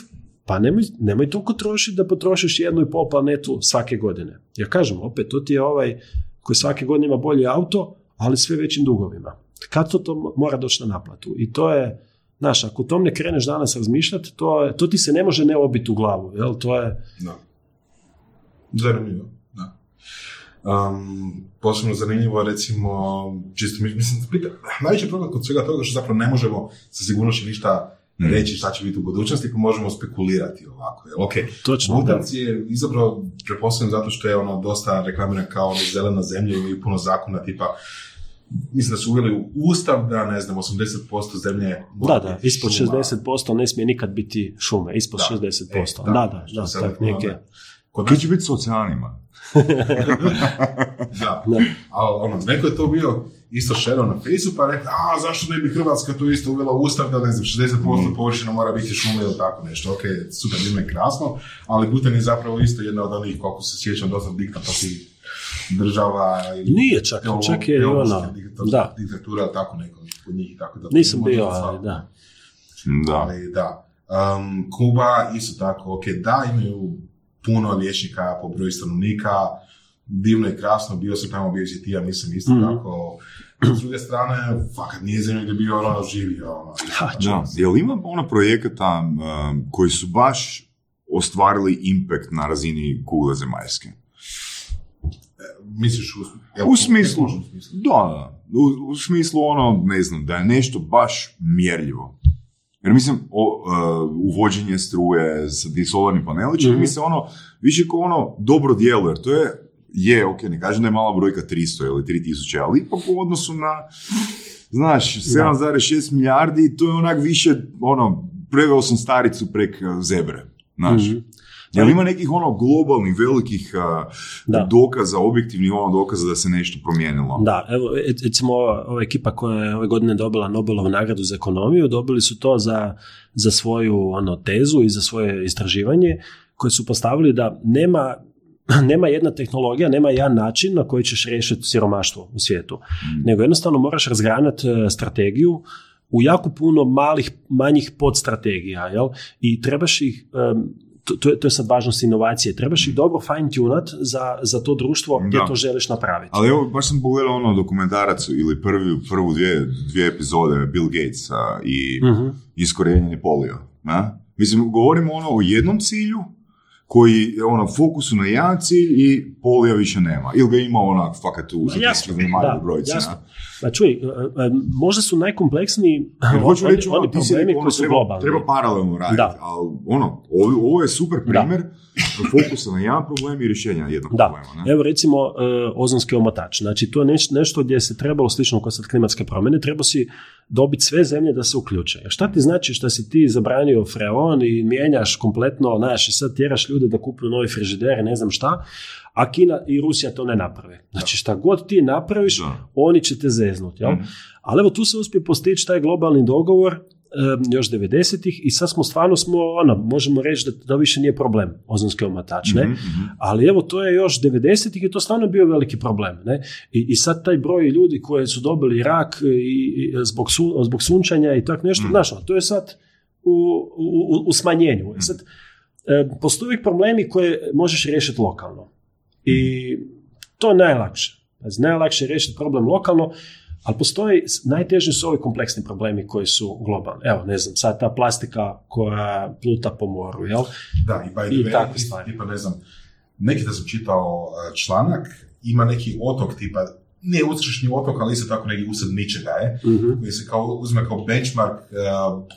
Speaker 3: pa nemoj, nemoj toliko trošiti da potrošiš jednu i pol planetu svake godine. Ja kažem, opet, to ti je ovaj koji svake godine ima bolji auto, ali sve većim dugovima. Kad to, to mora doći na naplatu? I to je, znaš, ako o tom ne kreneš danas razmišljati, to, je, to ti se ne može ne obiti u glavu. Jel? To je,
Speaker 4: Da. Zanimljivo. Um, posebno zanimljivo, recimo, čisto, mi- mislim, zbilja, najveći problem kod svega toga što zapravo ne možemo sa sigurnošću ništa reći šta će biti u budućnosti, pa možemo spekulirati ovako. Jel? Ok,
Speaker 3: Točno,
Speaker 4: Butanc je izabrao, pretpostavljam zato što je ono dosta reklamiran kao ono zelena zemlja, imaju puno zakona tipa Mislim da su uveli u ustav da, ne znam, 80% zemlje...
Speaker 3: da, da, ispod
Speaker 4: šuma.
Speaker 3: 60% ne smije nikad biti šume, ispod
Speaker 4: Da.
Speaker 3: 60%.
Speaker 4: E,
Speaker 3: da, da, da,
Speaker 4: sad,
Speaker 3: tak
Speaker 4: ono,
Speaker 3: neke...
Speaker 4: da. Kod nas,
Speaker 2: će biti s oceanima?
Speaker 4: da.
Speaker 3: Da.
Speaker 4: Ali ono, neko je to bio isto šerao na Facebooku, pa rekao, a zašto ne bi Hrvatska to isto uvela u ustav da ne znam, 60% površina mora biti šume ili tako nešto. Ok, super, divno i krasno, ali Butan je zapravo isto jedna od onih, koliko se sjećam, dosta diktatorskih država. Ili
Speaker 3: Nije čak,
Speaker 4: teolo-
Speaker 3: čak je
Speaker 4: diktator-
Speaker 3: da.
Speaker 4: Diktatura, tako neko kod njih. i Tako da
Speaker 3: Nisam bio, ali da.
Speaker 2: Da.
Speaker 4: Ali da. Um, Kuba isto tako, ok, da, imaju puno liječnika po broju stanovnika, divno i krasno, bio sam tamo, bio si ti, ja mislim isto
Speaker 3: Mhm.
Speaker 4: tako. S druge strane, fakat nije zemlja gdje bi ono živio. Ono.
Speaker 3: Ha,
Speaker 2: Da, jel ima ono projekata um, koji su baš ostvarili impact na razini kugle zemaljske?
Speaker 4: Misliš u, jel,
Speaker 2: U smislu,
Speaker 4: u smislu?
Speaker 2: da, da. U, u smislu ono, ne znam, da je nešto baš mjerljivo. Jer mislim, o, uh, uvođenje struje sa solarnim paneli, čini mi se ono, više kao ono dobro djelo, jer to je, je, ok, ne kažem da je mala brojka 300 ili 3000, ali ipak u odnosu na, znaš, 7,6 milijardi, to je onak više, ono, preveo sam staricu prek uh, zebre, znaš.
Speaker 3: Mhm.
Speaker 2: Jel ima nekih ono globalnih, velikih
Speaker 3: Da.
Speaker 2: dokaza, objektivnih ono dokaza da se nešto promijenilo?
Speaker 3: Da, evo, e- recimo ova, ova ekipa koja je ove godine dobila Nobelovu nagradu za ekonomiju, dobili su to za, za svoju ono, tezu i za svoje istraživanje, koje su postavili da nema nema jedna tehnologija, nema jedan način na koji ćeš riješiti siromaštvo u svijetu. Nego jednostavno moraš razgranati e, strategiju u jako puno malih, manjih podstrategija, jel? I trebaš ih, to, to, je, to je sad važnost inovacije, trebaš ih dobro fine tunat za, za to društvo gdje
Speaker 2: Da.
Speaker 3: to želiš napraviti.
Speaker 2: Ali evo, baš sam pogledao ono dokumentarac ili prvi, prvu dvije, dvije epizode Bill Gates i
Speaker 3: Mhm.
Speaker 2: iskorijenjeni polio. Na? Mislim, govorimo ono o jednom cilju, koji je ono fokusu na jedan cilj i polija više nema. Ili ga ima onak fakat u
Speaker 3: jasno.
Speaker 2: na?
Speaker 3: Pa čuj, e, e, možda su najkompleksniji
Speaker 2: Jer hoću
Speaker 3: oni,
Speaker 2: reći, ono,
Speaker 3: oni
Speaker 2: ti
Speaker 3: problemi
Speaker 2: rekao, ono,
Speaker 3: koji su
Speaker 2: treba,
Speaker 3: globalni.
Speaker 2: treba paralelno raditi,
Speaker 3: Da.
Speaker 2: ali ono, ovo, ovo je super primjer fokusa na jedan problem i rješenja jednog
Speaker 3: Da,
Speaker 2: problema. Ne?
Speaker 3: evo recimo e, ozonski omotač. Znači to je neš- nešto gdje se trebalo, slično kao sad klimatske promjene, treba si dobiti sve zemlje da se uključe. A šta ti znači šta si ti zabranio freon i mijenjaš kompletno, znaš, i sad tjeraš ljude da kupuju novi frižidere, ne znam šta, a Kina i Rusija to ne naprave. Znači šta god ti napraviš,
Speaker 2: Da.
Speaker 3: oni će te zeznuti. Jel?
Speaker 2: Mhm.
Speaker 3: Ali evo tu se uspije postići taj globalni dogovor još 90-ih i sad smo stvarno smo, ono, možemo reći da to više nije problem ozonski omatač, ne?
Speaker 2: Mhm, mhm.
Speaker 3: Ali evo, to je još 90-ih i to stvarno bio veliki problem. Ne? I, I sad taj broj ljudi koji su dobili rak i, i zbog, su, zbog sunčanja i tak nešto,
Speaker 2: Mm.
Speaker 3: znaš, ono, to je sad u, u, u- u smanjenju.
Speaker 2: Mm.
Speaker 3: I Sad, postoje uvijek problemi koje možeš riješiti lokalno. I to je najlakše. Znači, najlakše je riješiti problem lokalno, ali postoji, najteži su ovi kompleksni problemi koji su globalni. Evo, ne znam, sad ta plastika koja pluta po moru, jel?
Speaker 4: Da, i by
Speaker 3: I
Speaker 4: the way,
Speaker 3: takve stvari.
Speaker 4: tipa, ne znam, neki da sam čitao uh, članak, ima neki otok tipa, nije uskrišni otok, ali isto tako neki usred ničega je,
Speaker 3: Mhm.
Speaker 4: koji se kao, uzme kao benchmark uh,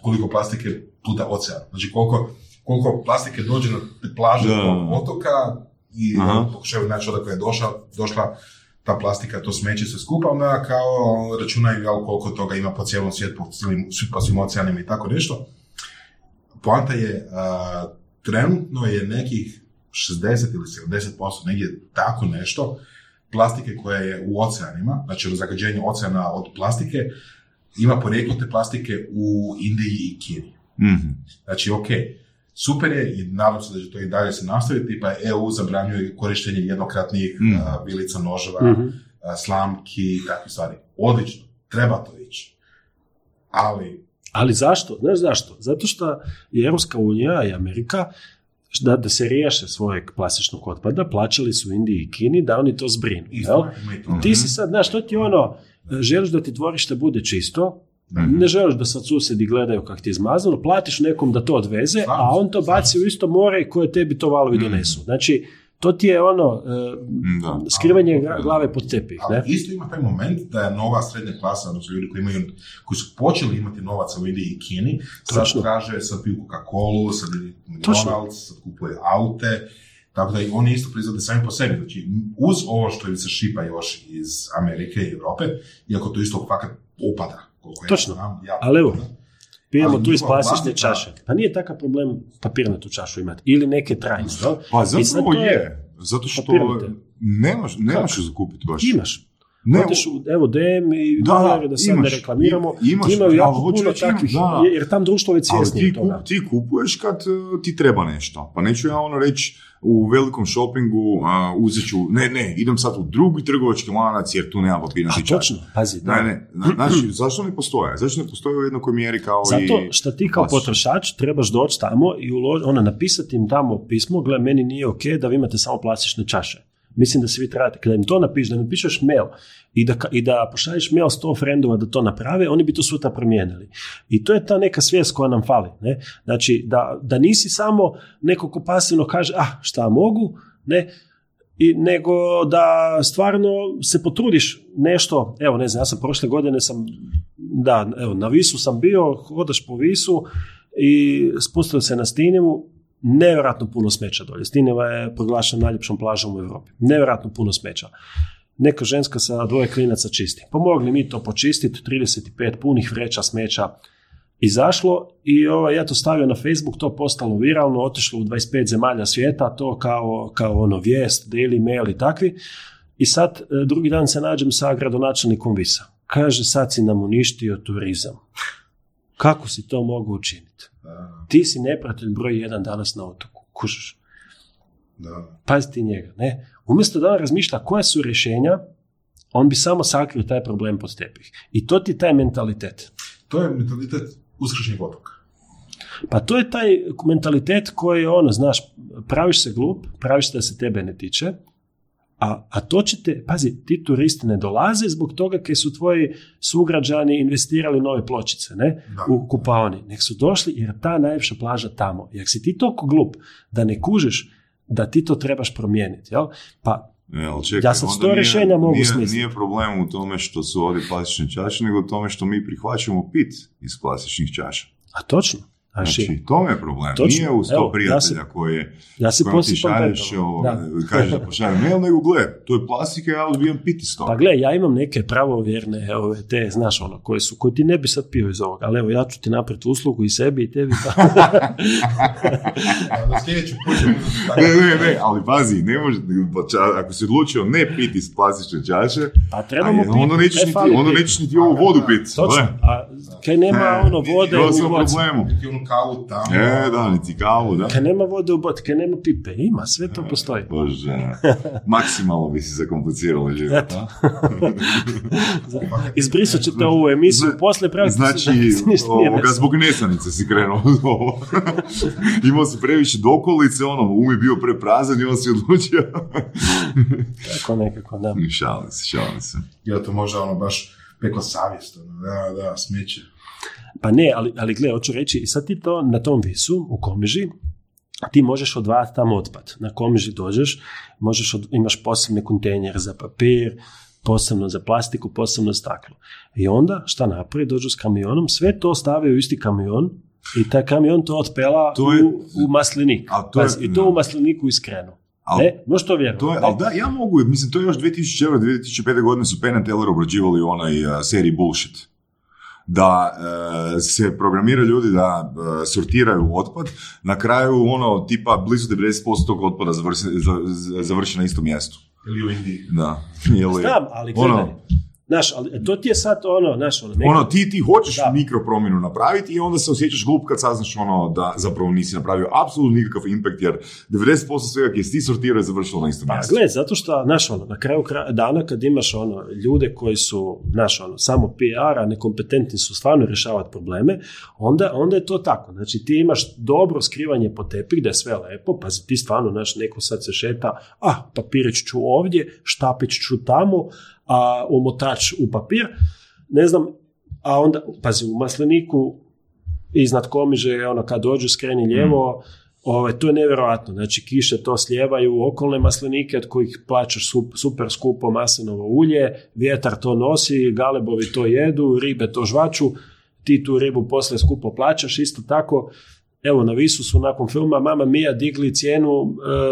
Speaker 4: koliko plastike puta ocean. Znači koliko, koliko plastike dođe na te plaže
Speaker 2: Da.
Speaker 4: tog otoka i pokušaju naći odakle je došla, došla ta plastika, to smeće se skupa, onda kao računaju jel, koliko toga ima po cijelom svijetu, po, cijelim, po svim oceanima i tako nešto. Poanta je, uh, trenutno je nekih 60 ili 70%, negdje tako nešto, plastike koja je u oceanima, znači zagađenje oceana od plastike, ima porijeklo te plastike u Indiji i Kini.
Speaker 2: Mhm.
Speaker 4: Znači, ok, super je i nadam se da će to i dalje se nastaviti, pa EU zabranjuje korištenje jednokratnih
Speaker 2: Mm.
Speaker 4: a, vilica, noževa,
Speaker 3: Mhm.
Speaker 4: a, slamki i takve stvari. Odlično, treba to ići. Ali,
Speaker 3: Ali zašto? Znaš zašto? Zato što je Europska unija i Amerika da, da se riješe svojeg plastičnog otpada, plaćali su Indiji i Kini da oni to zbrinu.
Speaker 4: isto,
Speaker 3: jel? Ti si sad, znaš, to ti ono, želiš da ti dvorište bude čisto,
Speaker 2: Mhm.
Speaker 3: Ne želiš da sad susjedi gledaju kako ti je izmazano, platiš nekom da to odveze, a on to baci u isto more koje tebi to valovi
Speaker 2: Mhm.
Speaker 3: donesu. Znači, to ti je ono,
Speaker 2: Da.
Speaker 3: skrivanje
Speaker 4: Ali-
Speaker 3: glave pod tepih. Ne?
Speaker 4: isto ima taj moment da je nova srednja klasa, odnosno ljudi koji imaju, koji su počeli imati novaca u Indiji i Kini, sad
Speaker 3: Točno.
Speaker 4: traže, sad piju Coca-Cola, sad. McDonald's, sad kupuje aute, tako da i oni isto proizvode sami po sebi. Znači, uz ovo što im se šipa još iz Amerike i Europe, iako to isto fakat opada. Koliko ja
Speaker 3: Točno.
Speaker 4: znam, jako
Speaker 3: Ali evo. Pijemo
Speaker 4: Ali
Speaker 3: tu iz plastične čaše. Pa nije takav problem papirnatu čašu imati. Ili neke trajne.
Speaker 2: Pa zapravo je. Zato što nemaš, nemaš zakupiti baš.
Speaker 3: Imaš.
Speaker 2: Ne,
Speaker 3: Odeš u, evo, DM i
Speaker 2: Da,
Speaker 3: da, da sad
Speaker 2: imaš.
Speaker 3: ne reklamiramo.
Speaker 2: Imaš,
Speaker 3: imaju jako puno takvih,
Speaker 2: da.
Speaker 3: jer tam društvo već svjesnije
Speaker 2: ti,
Speaker 3: toga.
Speaker 2: ti kupuješ kad uh, ti treba nešto. Pa neću ja ono reći u velikom shoppingu a, uzet ću, ne, ne, idem sad u drugi trgovački lanac jer tu nema papirnati
Speaker 3: A točno, pazi, da.
Speaker 2: Ne, ne, zna- znači, zašto ne postoje? Zašto ne postoje u jednakoj mjeri kao i...
Speaker 3: Zato što ti kao potrošač trebaš doći tamo i ulož, ono, napisati im tamo pismo, gle, meni nije ok da vi imate samo plastične čaše. Mislim da se vi trebate, kada im to napišeš, da napišeš mail i da, i da pošalješ mail sto frendova da to naprave, oni bi to sutra promijenili. I to je ta neka svijest koja nam fali. Ne? Znači, da, da nisi samo neko ko pasivno kaže, ah, šta mogu, ne, i, nego da stvarno se potrudiš nešto, evo ne znam, ja sam prošle godine sam, da, evo, na Visu sam bio, hodaš po Visu i spustio se na Stinivu, nevjerojatno puno smeća dolje. Stineva je proglašena najljepšom plažom u Europi. Nevjerojatno puno smeća. Neka ženska sa dvoje klinaca čisti. Pomogli mi to počistiti, 35 punih vreća smeća izašlo i ovaj, ja to stavio na Facebook, to postalo viralno, otišlo u 25 zemalja svijeta, to kao, kao ono vijest, daily mail i takvi. I sad e, drugi dan se nađem sa gradonačelnikom Visa. Kaže, sad si nam uništio turizam. Kako si to mogu učiniti? Ti si neprijatelj broj jedan danas na otoku. Kužiš.
Speaker 4: da.
Speaker 3: Pazi ti njega. Ne? Umjesto da on razmišlja koja su rješenja, on bi samo sakrio taj problem pod tepih. I to ti je taj mentalitet.
Speaker 4: To je mentalitet uskršnjeg otoka.
Speaker 3: Pa to je taj mentalitet koji je ono, znaš, praviš se glup, praviš se da se tebe ne tiče, a, a to će te, pazi, ti turisti ne dolaze zbog toga kaj su tvoji sugrađani investirali u nove pločice, ne,
Speaker 4: Da.
Speaker 3: u kupaoni, nek su došli jer ta najljepša plaža tamo. I ako si ti toliko glup da ne kužiš da ti to trebaš promijeniti, jel? Pa
Speaker 2: E, ali čekaj,
Speaker 3: Ja sad sto
Speaker 2: nije-
Speaker 3: rješenja mogu
Speaker 2: nije,
Speaker 3: smisliti.
Speaker 2: Nije problem u tome što su ovdje plastične čaše, nego u tome što mi prihvaćamo pit iz plastičnih čaša.
Speaker 3: A točno. Znači,
Speaker 2: Znači, to je problem.
Speaker 3: Točno.
Speaker 2: Nije uz to
Speaker 3: Evo, ja
Speaker 2: prijatelja
Speaker 3: se-
Speaker 2: koji je
Speaker 3: ja se
Speaker 2: ti šalješ, ovo,
Speaker 3: Da.
Speaker 2: kažeš da pošaljem mail, nego gle, to je plastika, ja odbijam pit iz toga.
Speaker 3: Pa gle, ja imam neke pravovjerne, ove, te, znaš ono, koje su, koje ti ne bi sad pio iz ovoga, ali evo, ja ću ti napraviti uslugu i sebi i tebi. Pa.
Speaker 2: Ne, ne, ne, ali pazi, ne može, pa ča- ako si odlučio ne piti iz plastične čaše,
Speaker 3: Pa trebamo
Speaker 2: a
Speaker 3: piti,
Speaker 2: onda nećeš
Speaker 3: e,
Speaker 2: niti, onda
Speaker 3: piti.
Speaker 2: nećeš niti ovu vodu piti.
Speaker 3: Točno, a kaj nema ono vode u
Speaker 4: onu kavu tamo.
Speaker 2: E, da, niti kavu, da.
Speaker 3: kaj nema vode u boci, kaj nema pipe, ima, sve to postoji.
Speaker 2: Bože, maksimalno bi si zakompliciralo život.
Speaker 3: Eto.
Speaker 2: a?
Speaker 3: Izbrisat ćete ovu emisiju,
Speaker 2: Zna-
Speaker 3: poslije praviti
Speaker 2: Znači,
Speaker 3: se da se ništa nije
Speaker 2: ovoga, zbog nesanice si krenuo ovo. Imao si previše dokolice, ono, um je bio preprazan i on si odlučio.
Speaker 3: Tako nekako, da.
Speaker 2: šalim se, šalim se.
Speaker 4: Ili to može ono baš peko savjest. Ono. Da, da, smeće.
Speaker 3: Pa ne, ali, ali gle, hoću reći, i sad ti to na tom visu, u Komiži, ti možeš odvajati tamo otpad. Na Komiži dođeš, možeš od, imaš posebne kontejnere za papir, posebno za plastiku, posebno staklo. I onda, šta napravi, dođu s kamionom, sve to stave u isti kamion i taj kamion to otpela
Speaker 2: To je-
Speaker 3: u, u maslinik.
Speaker 2: A to je-
Speaker 3: Pazi, I to u masliniku iskrenu.
Speaker 2: Al-
Speaker 3: ne, možeš to vjerovati.
Speaker 2: To je, ali da, ja mogu, mislim, to je još 2004-2005 godine su Penn Teller obrađivali u onaj uh, seriji Bullshit. Da uh, se programira ljudi da uh, sortiraju otpad, na kraju ono tipa blizu 90% tog otpada završi, za- za- završi na istom mjestu.
Speaker 4: Ili u Indiji.
Speaker 2: Da. Ili,
Speaker 3: Znam, ali gledaj.
Speaker 2: ono,
Speaker 3: Znaš, ali to ti je sad ono, znaš, ono, neki-
Speaker 2: ono, ti, ti hoćeš
Speaker 3: Da.
Speaker 2: mikropromjenu napraviti i onda se osjećaš glup kad saznaš ono da zapravo nisi napravio apsolutno nikakav impact jer 90% svega si ti sortirao je završilo na istom
Speaker 3: Pa
Speaker 2: mjestu.
Speaker 3: gle, zato što, znaš, ono, na kraju kra- dana kad imaš ono, ljude koji su, znaš, ono, samo PR, a nekompetentni su stvarno rješavati probleme, onda, onda je to tako. Znači, ti imaš dobro skrivanje po tepih, da je sve lepo, pazi, ti stvarno, znaš, neko sad se šeta, ah, papirić ću ovdje, štapić ću tamo, a omotač u papir, ne znam, a onda, pazi, u masleniku iznad komiže ono kad dođu skreni lijevo, ovaj, to je nevjerojatno. Znači kiše to slijevaju okolne maslenike od kojih plaćaš sup- super skupo maslinovo ulje, vjetar to nosi, galebovi to jedu, ribe to žvaču, ti tu ribu poslije skupo plaćaš, isto tako Evo, na Visu su nakon filma Mama Mia digli cijenu e,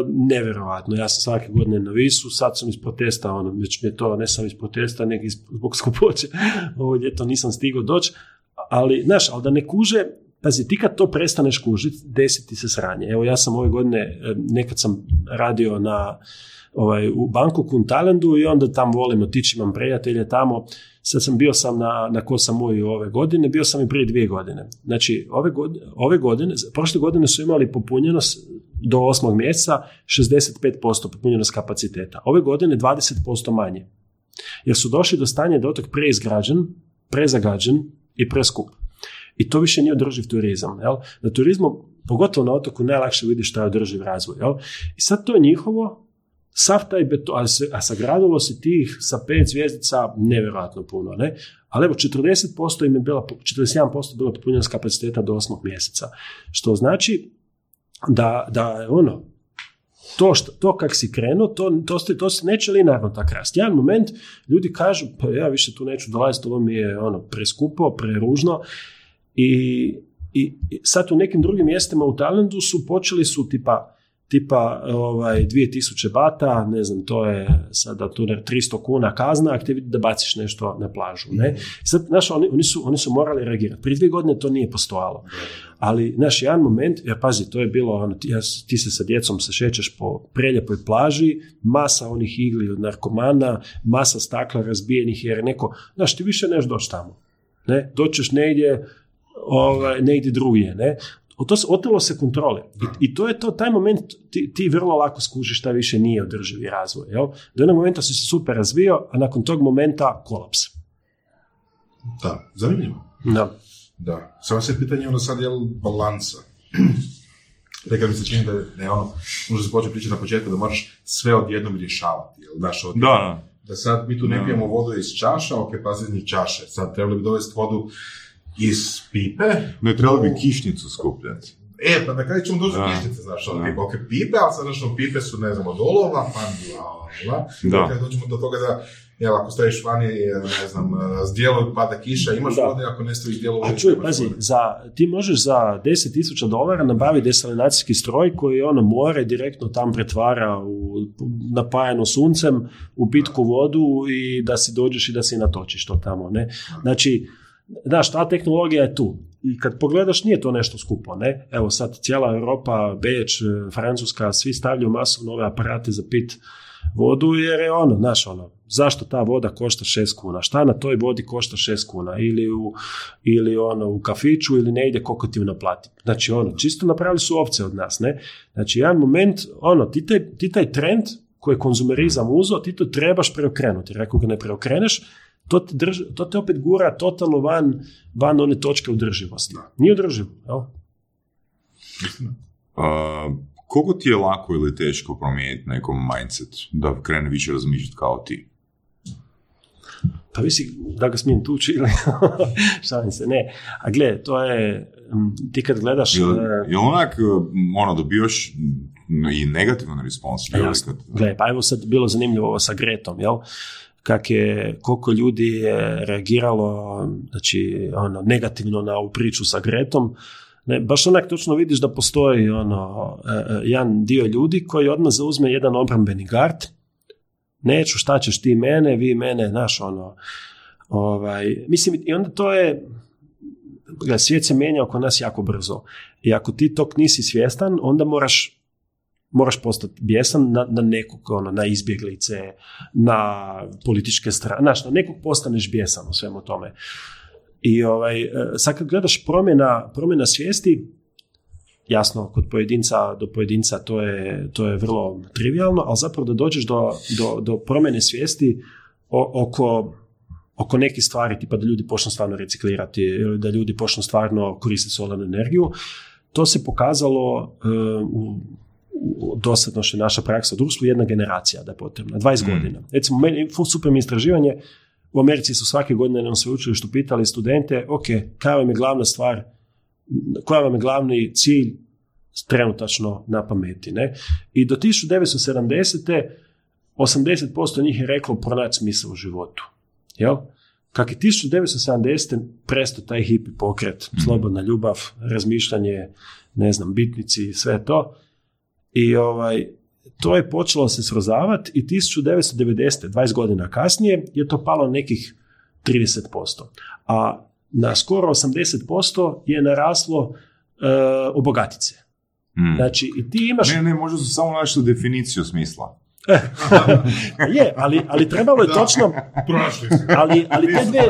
Speaker 3: nevjerojatno. Ja sam svake godine na Visu, sad sam iz protesta, ono, već mi je to ne sam iz protesta, nego iz- zbog skupoće. Ovo ljeto nisam stigao doći, ali, znaš, ali da ne kuže, pazi, ti kad to prestaneš kužiti, desi ti se sranje. Evo, ja sam ove godine, e, nekad sam radio na, ovaj, u Bangkoku, u Talendu i onda tam volim otići, imam prijatelje tamo. Sad sam bio sam na, na sam moj ove godine, bio sam i prije dvije godine. Znači, ove godine, ove godine, prošle godine su imali popunjenost do osmog mjeseca 65% popunjenost kapaciteta. Ove godine 20% manje. Jer su došli do stanja da otok preizgrađen, prezagađen i preskup. I to više nije održiv turizam. Jel? Na turizmu, pogotovo na otoku, najlakše vidiš šta je održiv razvoj. Jel? I sad to je njihovo, sav taj beton, a, se- a sagradilo se tih sa pet zvjezdica nevjerojatno puno, ne? Ali evo, 40% im je bila, 41% bilo popunjenost kapaciteta do osmog mjeseca. Što znači da, da ono, to, što, to kak si krenuo, to, to, se, to se neće linearno tak rast. Jedan moment ljudi kažu, pa ja više tu neću dolaziti, ovo mi je ono, preskupo, preružno i, i, sad u nekim drugim mjestima u Talendu su počeli su tipa tipa ovaj, 2000 bata, ne znam, to je sada tu ne, 300 kuna kazna, ako te vidi da baciš nešto na plažu. Ne? I sad, znaš, oni, oni, su, oni su morali reagirati. Prije dvije godine to nije postojalo. Ali, znaš, jedan moment, jer pazi, to je bilo, ono, ti, ja ti se sa djecom se šećeš po preljepoj plaži, masa onih igli od narkomana, masa stakla razbijenih, jer neko, znaš, ti više neš doći tamo. Ne? Doćeš negdje, ovaj, negdje drugdje, ne? O to se, otelo se kontrole. I, I to je to, taj moment ti, ti vrlo lako skužiš šta više nije održivi razvoj. Jel? Do jednog momenta si se super razvio, a nakon tog momenta kolaps.
Speaker 4: Da, zanimljivo.
Speaker 3: Da.
Speaker 4: Da. Samo se pitanje ono sad je balansa. Nekad mi se čini da je ono, možda se počne pričati na početku da moraš sve odjednom rješavati. Jel, znaš, od,
Speaker 2: Da, da.
Speaker 4: da sad mi tu ne pijemo vodu iz čaša, ok, pazi iz čaše. Sad trebali bi dovesti vodu iz pipe.
Speaker 2: Ne trebalo bi kišnicu skupljati.
Speaker 4: E, pa na kraju ćemo doći kišnice, znaš, ono, ok, pipe, ali sad, znaš, ono, pipe su, ne znam, od olova, pa bla, bla,
Speaker 2: Da.
Speaker 4: Kad dođemo do toga da, jel, ako staviš vani, ne znam, s dijelom pada kiša, imaš
Speaker 3: Da.
Speaker 4: vode, ako ne staviš dijelom
Speaker 3: A čuj, pazi, za, ti možeš za 10.000 dolara nabaviti desalinacijski stroj koji ono more direktno tam pretvara u napajano suncem u pitku vodu i da si dođeš i da si natočiš to tamo, ne? Znači, znaš, ta tehnologija je tu. I kad pogledaš, nije to nešto skupo, ne? Evo sad cijela Europa, Beč, eh, Francuska, svi stavljaju masovno ove aparate za pit vodu jer je ono, znaš ono, zašto ta voda košta 6 kuna? Šta na toj vodi košta 6 kuna? Ili u, ili ono u kafiću ili negdje koliko ti ju naplati. Znači ono, čisto napravili su ovce od nas, ne? Znači jedan moment, ono, ti taj, ti taj trend koji je konzumerizam uzo, ti to trebaš preokrenuti. Jer ako ga ne preokreneš, to te, drži, to te opet gura totalno van, van one točke održivosti. Nije održivo, jel?
Speaker 2: A, koliko ti je lako ili teško promijeniti nekom mindset da krene više razmišljati kao ti?
Speaker 3: Pa visi da ga smijem tući ili šalim se, ne. A gle, to je, ti kad gledaš...
Speaker 2: Jel,
Speaker 3: e,
Speaker 2: jel onak, ono, dobijaš mm, i negativan respons?
Speaker 3: Gle, pa evo sad bilo zanimljivo ovo sa Gretom, jel? Kak je, koliko ljudi je reagiralo, znači, ono, negativno na ovu priču sa Gretom. Ne, baš onak točno vidiš da postoji ono, e, e, jedan dio ljudi koji odmah zauzme jedan obrambeni gard. Neću, šta ćeš ti mene, vi mene, znaš, ono, ovaj, mislim, i onda to je, svijet se mijenja oko nas jako brzo. I ako ti tog nisi svjestan, onda moraš moraš postati bijesan na, na nekog, ono, na izbjeglice, na političke strane, znaš, na nekog postaneš bijesan u svemu tome. I ovaj, e, sad kad gledaš promjena, promjena svijesti, jasno, kod pojedinca do pojedinca to je, to je vrlo trivialno, ali zapravo da dođeš do, do, do promjene svijesti oko oko nekih stvari, tipa da ljudi počnu stvarno reciklirati, ili da ljudi počnu stvarno koristiti solarnu energiju, to se pokazalo e, u, u dosadno što je naša praksa u društvu, jedna generacija da je potrebna, 20 godina. Recimo, meni, super mi je istraživanje, u Americi su svake godine na sveučilištu pitali studente, ok, koja vam je glavna stvar, koja vam je glavni cilj trenutačno na pameti, ne? I do 1970. 80% njih je reklo pronaći smisao u životu. Jel? Kak je 1970. prestao taj hipi pokret, slobodna ljubav, razmišljanje, ne znam, bitnici, sve to. I ovaj, to je počelo se srozavati i 1990. 20 godina kasnije je to palo nekih 30%. A na skoro 80% je naraslo e, obogatice.
Speaker 2: Mm.
Speaker 3: Znači, i ti imaš...
Speaker 2: Ne, ne, možda su samo našli definiciju smisla.
Speaker 3: je, ali, ali trebalo je
Speaker 4: Da.
Speaker 3: točno...
Speaker 4: Prošli su.
Speaker 3: Ali, ali te dve...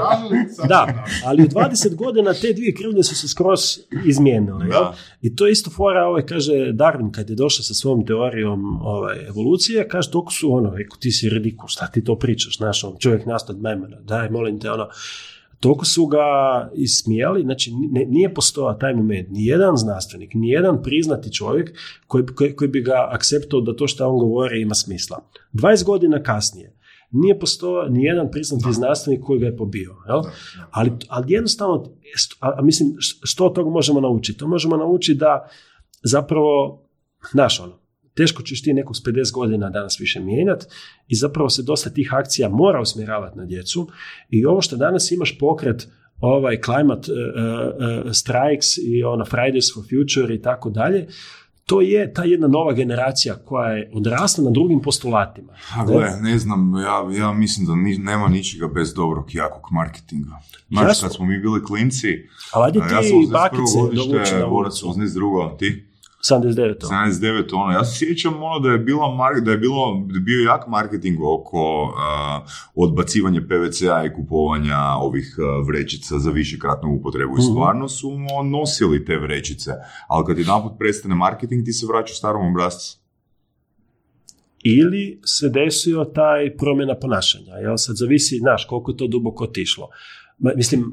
Speaker 3: Da, ali u 20 godina te dvije krivnje su se skroz izmijenile.
Speaker 2: Da.
Speaker 3: I to je isto fora, ovaj, kaže Darwin kad je došao sa svojom teorijom ovaj, evolucije, kaže, toliko su ono, reko, ti si redikul, šta ti to pričaš, znaš, on, čovjek nastao od memena, daj, molim te, ono, toliko su ga ismijali, znači nije postojao taj moment, ni jedan znanstvenik, ni jedan priznati čovjek koji, koji, koji bi ga akceptao da to što on govori ima smisla. 20 godina kasnije nije postojao ni jedan priznati znanstvenik koji ga je pobio. Jel? Ali, ali jednostavno, st- a, mislim, što od toga možemo naučiti? To možemo naučiti da zapravo, znaš ono, teško ćeš ti nekog s 50 godina danas više mijenjati i zapravo se dosta tih akcija mora usmjeravati na djecu i ovo što danas imaš pokret ovaj climate uh, uh, strikes i ono Fridays for future i tako dalje, to je ta jedna nova generacija koja je odrasla na drugim postulatima.
Speaker 2: A gle, ne znam, ja, ja mislim da ni- nema ničega bez dobrog, jakog marketinga. Znači, kad smo mi bili klinci,
Speaker 3: Ali
Speaker 2: ja sam 81.
Speaker 3: bakice dovući
Speaker 2: godište,
Speaker 3: na
Speaker 2: borac
Speaker 3: ulicu.
Speaker 2: 82. ti?
Speaker 3: 79.
Speaker 2: 79, ono, ja se sjećam ono da je, bila mar- da je bilo, da je bio jak marketing oko uh, odbacivanja PVC-a i kupovanja ovih uh, vrećica za višekratnu upotrebu. I
Speaker 3: Mhm.
Speaker 2: stvarno su ono, nosili te vrećice, ali kad jedanput prestane marketing, ti se vraćaš starom obrazcu.
Speaker 3: ili se desio taj promjena ponašanja. Jel? Sad zavisi, znaš, koliko je to duboko otišlo. Mislim,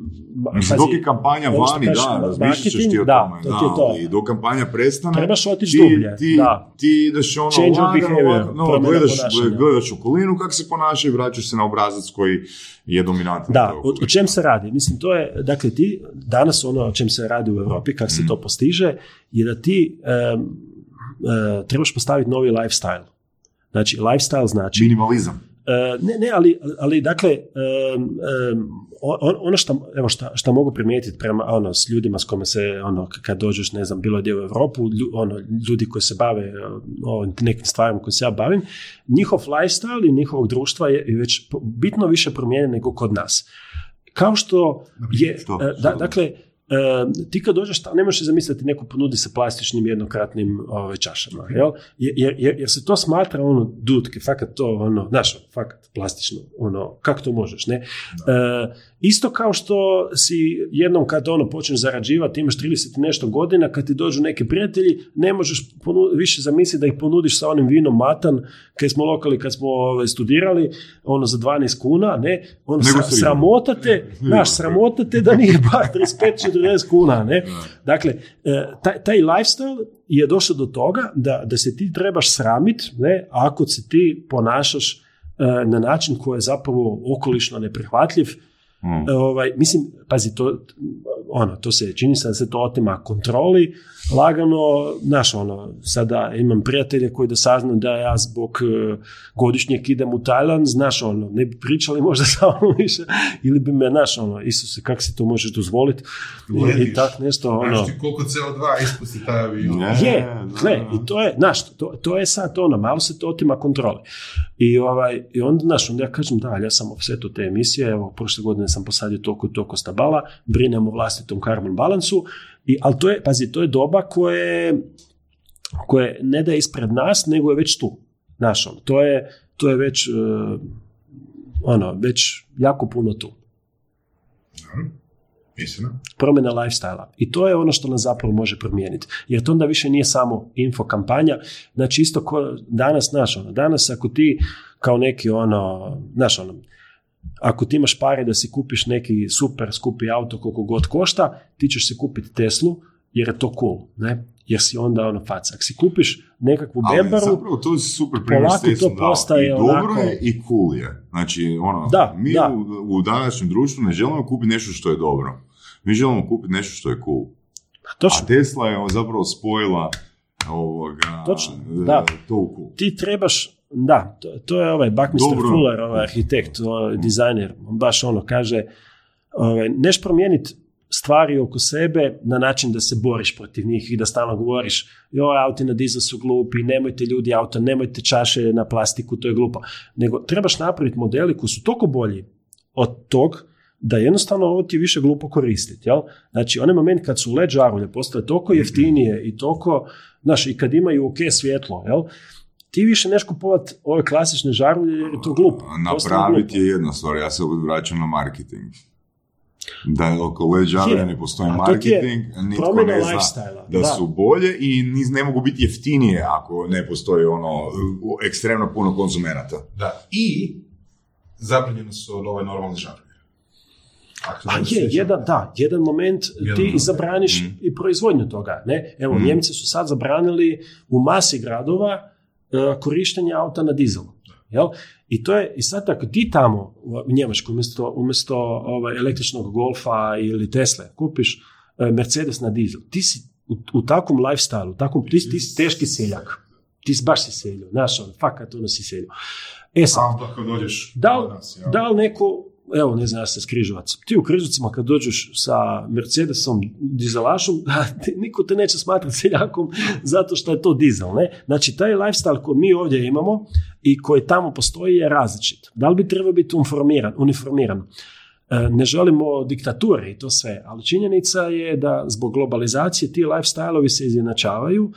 Speaker 3: pazi,
Speaker 2: dok je kampanja vani, da, ćeš ti o
Speaker 3: da,
Speaker 2: tome,
Speaker 3: to
Speaker 2: da,
Speaker 3: to.
Speaker 2: ali dok kampanja prestane,
Speaker 3: Trebaš otići
Speaker 2: ti,
Speaker 3: dublje,
Speaker 2: ti,
Speaker 3: da.
Speaker 2: ti ideš ono
Speaker 3: Change
Speaker 2: lagano, no, gledaš, gledaš okolinu kako se ponaša i vraćaš se na obrazac koji je dominantan.
Speaker 3: Da, o, o čem se radi? Mislim, to je, dakle, ti, danas ono o čem se radi u Europi, kako
Speaker 2: Mm.
Speaker 3: se to postiže, je da ti em, e, trebaš postaviti novi lifestyle. Znači, lifestyle znači...
Speaker 2: Minimalizam.
Speaker 3: Ne, ne, ali, ali dakle, em, on- ono što, evo šta, šta mogu primijetiti prema ono, s ljudima s kojima se, ono, kad dođeš, ne znam, bilo gdje u Europu, lju- ono, ljudi koji se bave o, nekim stvarima koje se ja bavim, njihov lifestyle i njihovog društva je već bitno više promijenjen nego kod nas. Kao što je,
Speaker 2: Što?
Speaker 3: e, da, dakle, e, ti kad dođeš ne možeš zamisliti neko ponudi sa plastičnim jednokratnim ove, čašama, jel? Jer, jer, jer se to smatra ono, dudke, fakat to, ono, znaš, fakat plastično, ono, kako to možeš, ne? E, isto kao što si jednom kad ono počneš zarađivati, imaš 30 i nešto godina, kad ti dođu neki prijatelji, ne možeš ponu- više zamisliti da ih ponudiš sa onim vinom matan, kad smo lokali, kad smo ove, studirali, ono za 12 kuna, ne? Ono,
Speaker 2: sa
Speaker 3: sramotate, znaš, sramotate da nije bar 35-40 kuna, ne? Dakle, e, taj, taj lifestyle je došao do toga da, da se ti trebaš sramit, ne, ako se ti ponašaš e, na način koji je zapravo okolišno neprihvatljiv.
Speaker 2: Mm.
Speaker 3: Ovaj, mislim, pazi, to, ono, to se čini se da se to otima kontroli, lagano, znaš, ono, sada imam prijatelje koji da saznam da ja zbog e, godišnjeg idem u Tajland, znaš, ono, ne bi pričali možda sa mnom više, ili bi me, znaš, ono, Isuse, kako si to možeš dozvoliti, i, tak nešto, ono.
Speaker 4: Znaš ti koliko CO2 ispusti taj avion?
Speaker 3: Je, gle, i to je, znaš, to, to je sad ono, malo se to otima kontroli. I, ovaj, i onda, znaš, onda ja kažem, da, ja sam offsetu te emisije, evo, prošle godine sam posadio toliko i toliko stabala, brinem o vlastitom carbon balansu, i, ali to je, pazi, to je doba koje koje ne da je ispred nas, nego je već tu. Znaš, ono, to je, to je već, uh, ono, već jako puno tu.
Speaker 4: Istina.
Speaker 3: promjena lifestyle I to je ono što nas zapravo može promijeniti. Jer to onda više nije samo info kampanja. Znači isto ko danas, znaš, ono, danas ako ti kao neki ono, znaš, ono, ako ti imaš pare da si kupiš neki super skupi auto koliko god košta, ti ćeš se kupiti Teslu jer je to cool, ne? Jer si onda ono faca. Ako si kupiš nekakvu
Speaker 2: Ali
Speaker 3: Bembaru,
Speaker 2: zapravo to je super
Speaker 3: polako to
Speaker 2: da.
Speaker 3: postaje
Speaker 2: I dobro
Speaker 3: onako-
Speaker 2: je i cool je. Znači, ono,
Speaker 3: Da,
Speaker 2: mi
Speaker 3: da.
Speaker 2: U, u današnjem društvu ne želimo kupiti nešto što je dobro. Mi želimo kupiti nešto što je cool.
Speaker 3: točno,
Speaker 2: A Tesla je zapravo spojila ovoga,
Speaker 3: Točno,
Speaker 2: e,
Speaker 3: da.
Speaker 2: to u cool.
Speaker 3: ti trebaš, da, to, to je ovaj Buckminster
Speaker 2: Dobro.
Speaker 3: Fuller, ovaj arhitekt, ovaj dizajner, on baš ono kaže, ovaj, neš promijeniti stvari oko sebe na način da se boriš protiv njih i da stalno govoriš joj, auti na dizel su glupi, nemojte ljudi auto, nemojte čaše na plastiku, to je glupo. Nego trebaš napraviti modeli koji su toliko bolji od tog da jednostavno ovo ti je više glupo koristiti. Jel? Znači, onaj moment kad su LED žarulje postale toliko jeftinije i toliko, znaš, i kad imaju ok svjetlo, jel? Ti više neš kupovat ove klasične žarulje jer je to glupo.
Speaker 2: Napraviti
Speaker 3: glupo.
Speaker 2: je jedna stvar, ja se opet vraćam na marketing. Da oko LED žarulja
Speaker 3: Je.
Speaker 2: ne postoji
Speaker 3: A
Speaker 2: marketing, nitko ne zna da,
Speaker 3: da.
Speaker 2: su bolje i niz- ne mogu biti jeftinije ako ne postoji ono ekstremno puno konzumenata.
Speaker 4: Da. I zabranjene su od ove normalne žarulje.
Speaker 3: A je, jedan, da, jedan moment
Speaker 4: Jedan
Speaker 3: ti
Speaker 4: moment.
Speaker 3: zabraniš
Speaker 2: Mm.
Speaker 3: i proizvodnju toga. Ne? Evo,
Speaker 2: Mm.
Speaker 3: Njemci su sad zabranili u masi gradova korištenje auta na dizel. Jel? I to je, i sad ako ti tamo u Njemačkoj umjesto, umjesto ovaj, električnog golfa ili Tesle kupiš e, Mercedes na dizel, ti si u, u takvom lifestyle, u takvom, ti, ti si teški seljak. Ti si baš si seljio, znaš, on, fakat ono si seljio. E sad,
Speaker 4: A dođeš
Speaker 3: da li,
Speaker 4: nas, ja.
Speaker 3: da li neko, evo ne znam, ja sam Križevaca, ti u Križevcima kad dođeš sa Mercedesom dizelašom, niko te neće smatrati seljakom zato što je to dizel, ne? Znači, taj lifestyle koji mi ovdje imamo i koji tamo postoji je različit. Da li bi trebao biti uniformiran? uniformiran? E, Ne želimo diktature i to sve, ali činjenica je da zbog globalizacije ti lifestyleovi se izjednačavaju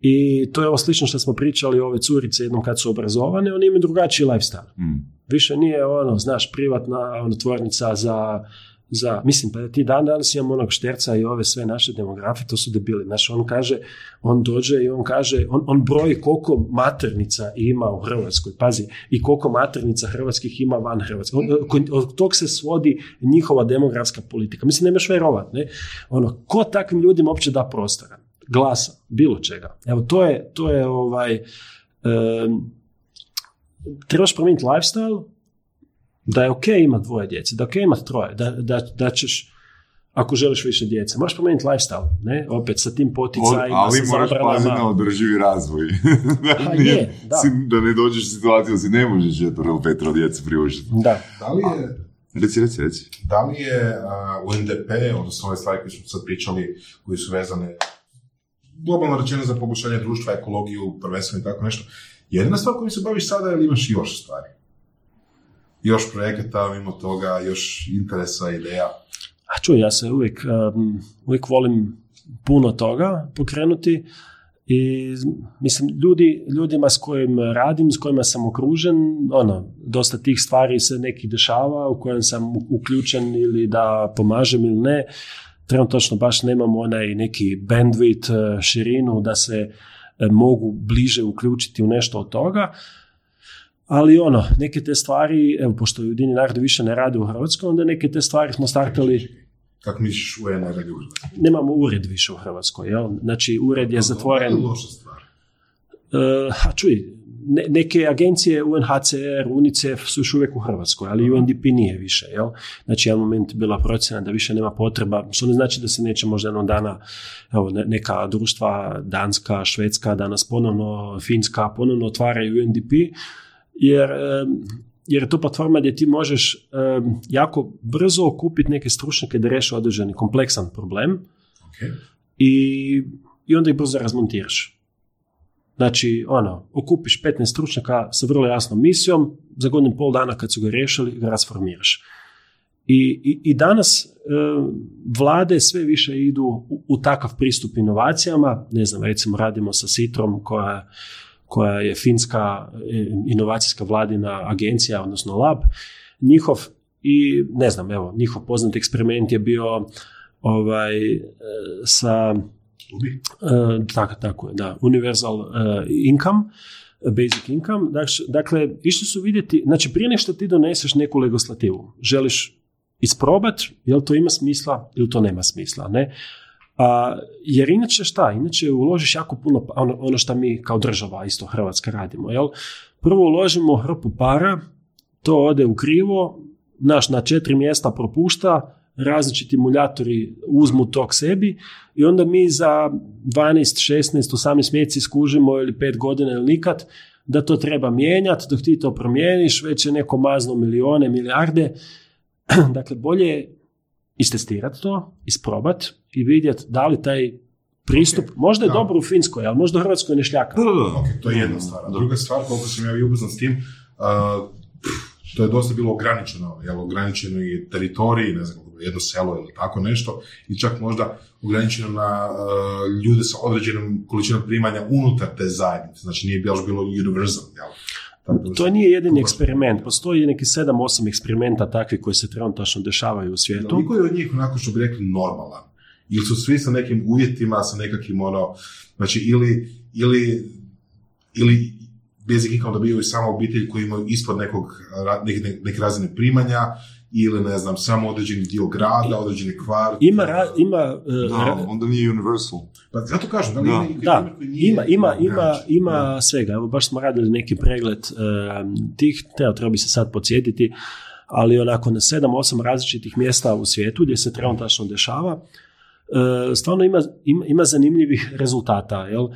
Speaker 3: i to je ovo slično što smo pričali ove curice jednom kad su obrazovane, oni imaju drugačiji lifestyle.
Speaker 2: Mm.
Speaker 3: Više nije ono, znaš, privatna ono, tvornica za, za, mislim, pa ti dan danas imamo onog šterca i ove sve naše demografe, to su debili. Znaš, on kaže, on dođe i on kaže, on, on broji koliko maternica ima u Hrvatskoj, pazi, i koliko maternica hrvatskih ima van Hrvatske. Od, od tog se svodi njihova demografska politika. Mislim, nemaš verovat, ne? Ono, ko takvim ljudima uopće da prostora? Glasa, bilo čega. Evo, to je, to je ovaj, em, trebaš promijeniti lifestyle, da je ok imati dvoje djece, da je ok imati troje, da, da, da ćeš, ako želiš više djece, moraš promijeniti lifestyle, ne? Opet sa tim poticajima,
Speaker 2: ali
Speaker 3: sa
Speaker 2: moraš paziti na održivi razvoj. da,
Speaker 3: Pa
Speaker 2: nije-
Speaker 3: je, da.
Speaker 2: si- da ne dođeš u situaciju da si ne možeš četvero ili petro djece priuštiti.
Speaker 3: Da.
Speaker 4: Da li je,
Speaker 2: Reci, reci, reci.
Speaker 4: da li je uh, UNDP, odnosno ove stvari koje smo sad pričali, koje su vezane globalno rečeno za poboljšanje društva, ekologiju, prvenstveno i tako nešto, jedina stvar kojom se baviš sada ili imaš još stvari? Još projekata, mimo toga, još interesa, ideja.
Speaker 3: A čuj, ja se uvijek, um, uvijek volim puno toga pokrenuti i mislim, ljudi, ljudima s kojim radim, s kojima sam okružen, ono, dosta tih stvari se neki dešava u kojem sam uključen ili da pomažem ili ne. Trenutno baš nemam onaj neki bandwidth, eh, širinu da se mogu bliže uključiti u nešto od toga. Ali ono, neke te stvari, evo, pošto Ujedinjeni narodi više ne rade u Hrvatskoj, onda neke te stvari smo startali
Speaker 4: Kako misliš UN ne radi u Hrvatskoj?
Speaker 3: nemamo ured više u Hrvatskoj, jel? Znači, ured je zatvoren.
Speaker 4: To je loša stvar.
Speaker 3: Uh, a čuj, ne- neke agencije UNHCR, UNICEF su još uvijek u Hrvatskoj, ali UNDP nije više, jel? Znači, jedan moment bila procjena da više nema potreba, što ne znači da se neće možda jednog dana, evo, ne- neka društva, Danska, Švedska, danas ponovno, Finska, ponovno otvaraju UNDP, jer, jer je to platforma gdje ti možeš em, jako brzo okupiti neke stručnjake da reše određeni kompleksan problem,
Speaker 4: Ok.
Speaker 3: i, i onda ih brzo razmontiraš. Znači, ono, okupiš 15 stručnjaka sa vrlo jasnom misijom, za godinu pol dana kad su ga riješili, ga rasformiraš. I, i, i danas e, vlade sve više idu u, u takav pristup inovacijama. Ne znam, recimo radimo sa Citrom koja, koja je finska e, inovacijska vladina agencija, odnosno lab. Njihov i ne znam, evo, njihov poznat eksperiment je bio ovaj, e, sa e, tako, tako je, da, universal e, income, basic income, dakle, išli su vidjeti, znači prije nešto ti doneseš neku legislativu, želiš isprobat, jel to ima smisla ili to nema smisla, ne? A, jer inače šta? Inače uložiš jako puno, ono, ono što mi kao država, isto Hrvatska radimo, jel? Prvo uložimo hrpu para, to ode u krivo, naš na četiri mjesta propušta, različiti muljatori uzmu to k sebi i onda mi za 12, 16, 18 mjeseci skužimo ili 5 godina ili nikad da to treba mijenjati, dok ti to promijeniš, već je neko mazno milijone, milijarde. dakle, bolje je istestirati to, isprobati i vidjeti da li taj pristup, možda je dobro u Finskoj, ali možda u Hrvatskoj ne šljaka.
Speaker 4: to je jedna stvar. druga stvar, koliko sam ja i s tim, to je dosta bilo ograničeno, jel, ograničeno i teritoriji, ne znam, jedno selo ili tako nešto, i čak možda ograničeno na uh, ljude sa određenom količinom primanja unutar te zajednice, znači nije baš bilo univerzal, jel?
Speaker 3: to nije jedini eksperiment, postoji neki sedam, osam eksperimenta takvi koji se trenutačno dešavaju u svijetu.
Speaker 4: Niko je od njih onako što bi rekli normalan. Ili su svi sa nekim uvjetima, sa nekakvim ono, znači ili, ili, ili basic income dobijaju samo obitelji koji imaju ispod nekog, neke, neke razine primanja, ili ne znam, samo određeni dio grada, određeni kvart.
Speaker 3: Ima, ima
Speaker 2: uh, onda nije universal.
Speaker 4: Pa zato kažem, da, li da.
Speaker 3: da. ima, ima, ima, ima svega. Evo, baš smo radili neki pregled uh, tih, teo, treba bi se sad podsjetiti, ali onako na sedam, osam različitih mjesta u svijetu gdje se trenutačno dešava, uh, stvarno ima, ima, ima zanimljivih rezultata. Jel?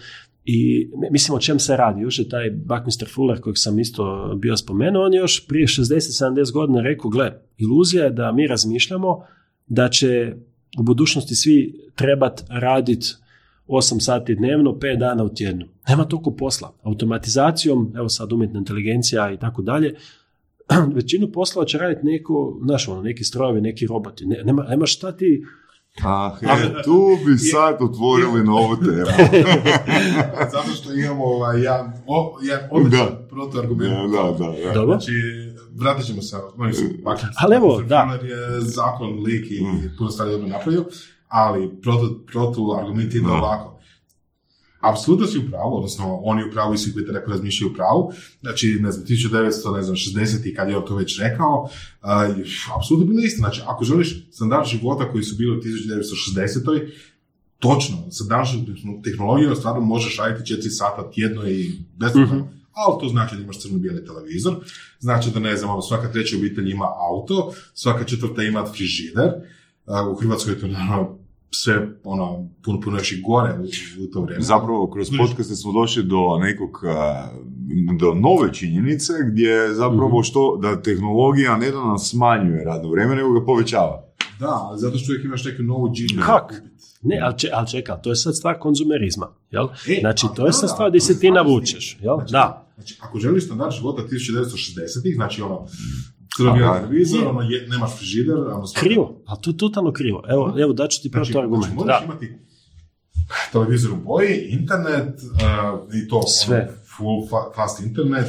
Speaker 3: I mislim o čem se radi. Još je taj Buckminster Fuller kojeg sam isto bio spomenuo, on je još prije 60-70 godina rekao, gle, iluzija je da mi razmišljamo da će u budućnosti svi trebat raditi 8 sati dnevno, 5 dana u tjednu. Nema toliko posla. Automatizacijom, evo sad umjetna inteligencija i tako dalje, većinu poslova će raditi neko, znaš, ono, neki strojevi, neki roboti. nema, nema šta ti
Speaker 2: Ah, he, tu bi sad otvorili novu temu.
Speaker 4: Zato što imamo ovaj, jedan, o, jedan odličan protuargument.
Speaker 2: Da, da, da.
Speaker 3: Dobro.
Speaker 4: Znači, vratit ćemo se, mislim,
Speaker 3: ali evo, da.
Speaker 4: je zakon lik i mm. puno stvari dobro napravio, ali protu, protu argument ide ovako apsolutno si u pravu, odnosno oni u pravu i svi koji te neko razmišljaju u pravu. Znači, ne znam, 1900, ne znam, 60 i kad je on to već rekao, uh, apsolutno bilo isto. Znači, ako želiš standard života koji su bili u 1960 točno, sa današnjom tehnologijom stvarno možeš raditi 4 sata tjedno i besplatno, mm ali to znači da imaš crno-bijeli televizor, znači da ne znam, ono, svaka treća obitelj ima auto, svaka četvrta ima frižider, u Hrvatskoj je to naravno sve ono, puno, puno još i gore u, u to vrijeme.
Speaker 2: Zapravo, kroz podcaste smo došli do nekog, do nove činjenice gdje zapravo mhm. što, da tehnologija ne da nam smanjuje radno vrijeme, nego ga povećava.
Speaker 4: Da, zato što uvijek imaš neku novu džinu.
Speaker 3: Kak? Ne, ali, če, ali čekaj, to je sad stvar konzumerizma, jel? E, znači, to je sad stvar gdje se ti navučeš, jel?
Speaker 4: Znači,
Speaker 3: da.
Speaker 4: Znači, ako želiš standard života 1960-ih, znači ono, crno televizor, ono, je, nemaš frižider. Ono,
Speaker 3: krivo, ali to je totalno krivo. Evo, evo daću ti prvo znači, argument.
Speaker 4: Znači, možeš imati televizor u boji, internet, uh, i to
Speaker 3: Sve.
Speaker 4: Ono, full fa- fast internet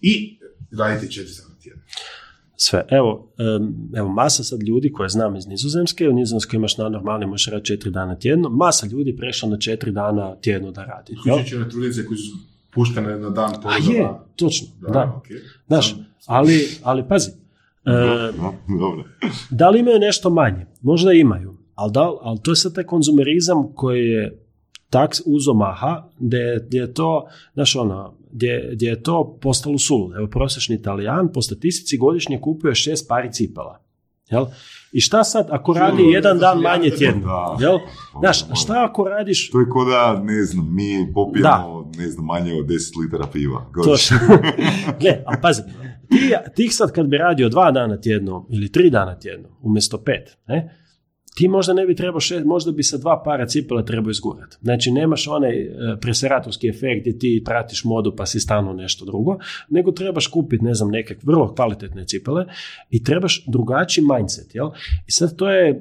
Speaker 4: i raditi četiri sata tjedna.
Speaker 3: Sve. Evo, um, evo, masa sad ljudi koje znam iz Nizozemske, u Nizozemskoj imaš na normalni, možeš raditi četiri dana tjedno, masa ljudi prešla na četiri dana tjedno da radi.
Speaker 4: Uključujući one trudice koji su puštene na dan
Speaker 3: A je, točno, da. da. Okay. Znaš, ali, ali pazi, e, da li imaju nešto manje? Možda imaju, ali, da, ali to je sad taj konzumerizam koji je tak uzo maha, gdje, gdje je to, znaš ono, gdje, gdje je to postalo suludo. Evo, prosječni italijan po statistici godišnje kupuje šest pari cipela. Jel? I šta sad ako radi jedan dan manje tjedno? Jel? Znaš, šta ako radiš...
Speaker 2: To je ko da, ne znam, mi popijemo, ne znam, manje od 10 litara piva.
Speaker 3: Točno. Gle, a pazi, ti, ti sad kad bi radio dva dana tjedno ili tri dana tjedno, umjesto pet, ne? ti možda ne bi trebao šest, možda bi sa dva para cipela trebao izgurati. Znači, nemaš onaj e, preseratorski efekt gdje ti pratiš modu pa si stanu nešto drugo, nego trebaš kupiti, ne znam, neke vrlo kvalitetne cipele i trebaš drugačiji mindset, jel? I sad to je, e,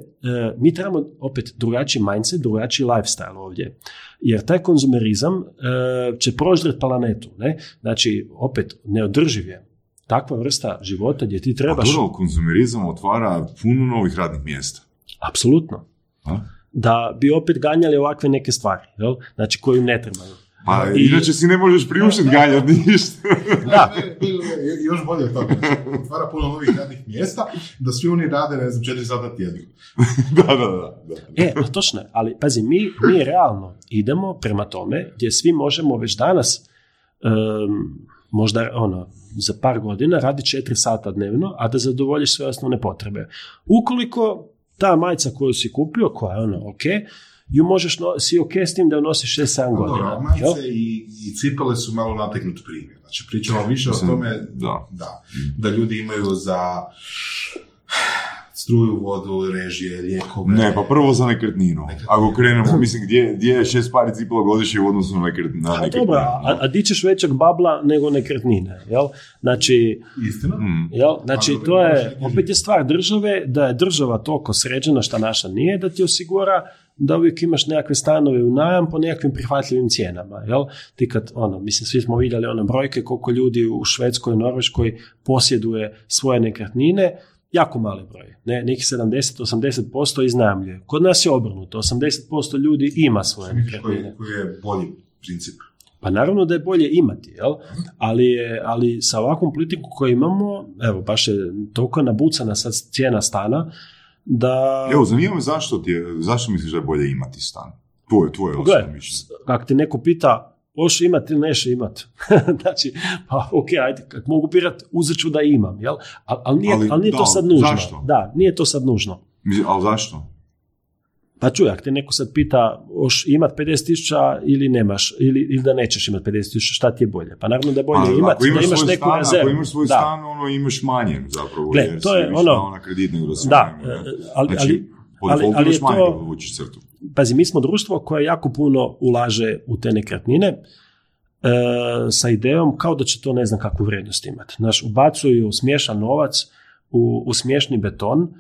Speaker 3: mi trebamo opet drugačiji mindset, drugačiji lifestyle ovdje. Jer taj konzumerizam e, će proždret planetu, ne? Znači, opet, neodrživ je takva vrsta života gdje ti trebaš...
Speaker 2: A konzumerizam otvara puno novih radnih mjesta.
Speaker 3: Apsolutno.
Speaker 2: A?
Speaker 3: Da bi opet ganjali ovakve neke stvari, jel? znači koju ne trebaju.
Speaker 2: Pa I... inače si ne možeš priuštiti ganjati ništa.
Speaker 3: Da.
Speaker 4: Još bolje od toga. Znači, otvara puno novih radnih mjesta, da svi oni rade, ne znam, četiri sata tjedno.
Speaker 2: da, da, da, da.
Speaker 3: E, a točno je. Ali, pazi, mi, mi realno idemo prema tome gdje svi možemo već danas um, možda ono, za par godina radi četiri sata dnevno, a da zadovoljiš sve osnovne potrebe. Ukoliko ta majica koju si kupio, koja je ono ok, ju možeš, no, si ok s tim da ju nosiš 6-7 godina.
Speaker 4: Dobro, majice i, i cipele su malo nategnut primjer. Znači, pričamo više o tome
Speaker 2: da.
Speaker 4: Da, da ljudi imaju za struju, vodu, režije, lijekove.
Speaker 2: Ne, pa prvo za nekretninu. Ako krenemo, mislim, gdje, gdje je šest pari cipela godišnje u odnosu na, nekretninu?
Speaker 3: A dobro, a, a di ćeš većeg babla nego nekretnine, jel? Znači,
Speaker 4: Istina?
Speaker 2: Mm.
Speaker 3: jel? Znači,
Speaker 4: dobro,
Speaker 3: to je, opet je stvar države, da je država toliko sređena šta naša nije, da ti osigura da uvijek imaš nekakve stanove u najam po nekakvim prihvatljivim cijenama, jel? Ti kad, ono, mislim, svi smo vidjeli one brojke koliko ljudi u Švedskoj i Norveškoj posjeduje svoje nekretnine, jako mali broj, ne, nekih 70-80% iznajmljuje. Kod nas je obrnuto, 80% ljudi ima svoje nekretnine.
Speaker 4: koji, je bolji princip?
Speaker 3: Pa naravno da je bolje imati, jel? Ali, je, ali sa ovakvom politikom koju imamo, evo, baš je toliko nabucana sad cijena stana, da...
Speaker 2: Evo, zanima me zašto, ti je, zašto misliš da je bolje imati stan? Tvoje, tvoje
Speaker 3: Gle,
Speaker 2: osobno mišljenje.
Speaker 3: Ako ti neko pita, hoš imat ili neš imat. znači, pa ok, ajde, kad mogu pirat, uzet ću da imam, jel? Ali, ali nije,
Speaker 2: Ali
Speaker 3: ali nije
Speaker 2: da,
Speaker 3: to sad nužno.
Speaker 2: zašto?
Speaker 3: Da, nije to sad nužno.
Speaker 2: Ali zašto?
Speaker 3: Pa čuj, ako te neko sad pita, hoš imat 50 tisuća ili nemaš, ili, ili da nećeš imat 50 tisuća, šta ti je bolje? Pa naravno da je bolje
Speaker 2: Ali
Speaker 3: imat,
Speaker 2: ako imaš
Speaker 3: da imaš
Speaker 2: svoj
Speaker 3: neku
Speaker 2: stan,
Speaker 3: rezervu.
Speaker 2: Ako imaš svoj
Speaker 3: Da.
Speaker 2: stan, ono imaš manje zapravo.
Speaker 3: Gle,
Speaker 2: jer
Speaker 3: to je ono-
Speaker 2: na kredit nego da
Speaker 3: Da, e, ali,
Speaker 2: Znači,
Speaker 3: ali, ali- ali je to-
Speaker 2: da crtu.
Speaker 3: Pazi, mi smo društvo koje jako puno ulaže u te nekretnine e, sa idejom kao da će to ne znam kakvu vrijednost imati. Znaš, ubacuju smiješan novac u, u smiješni beton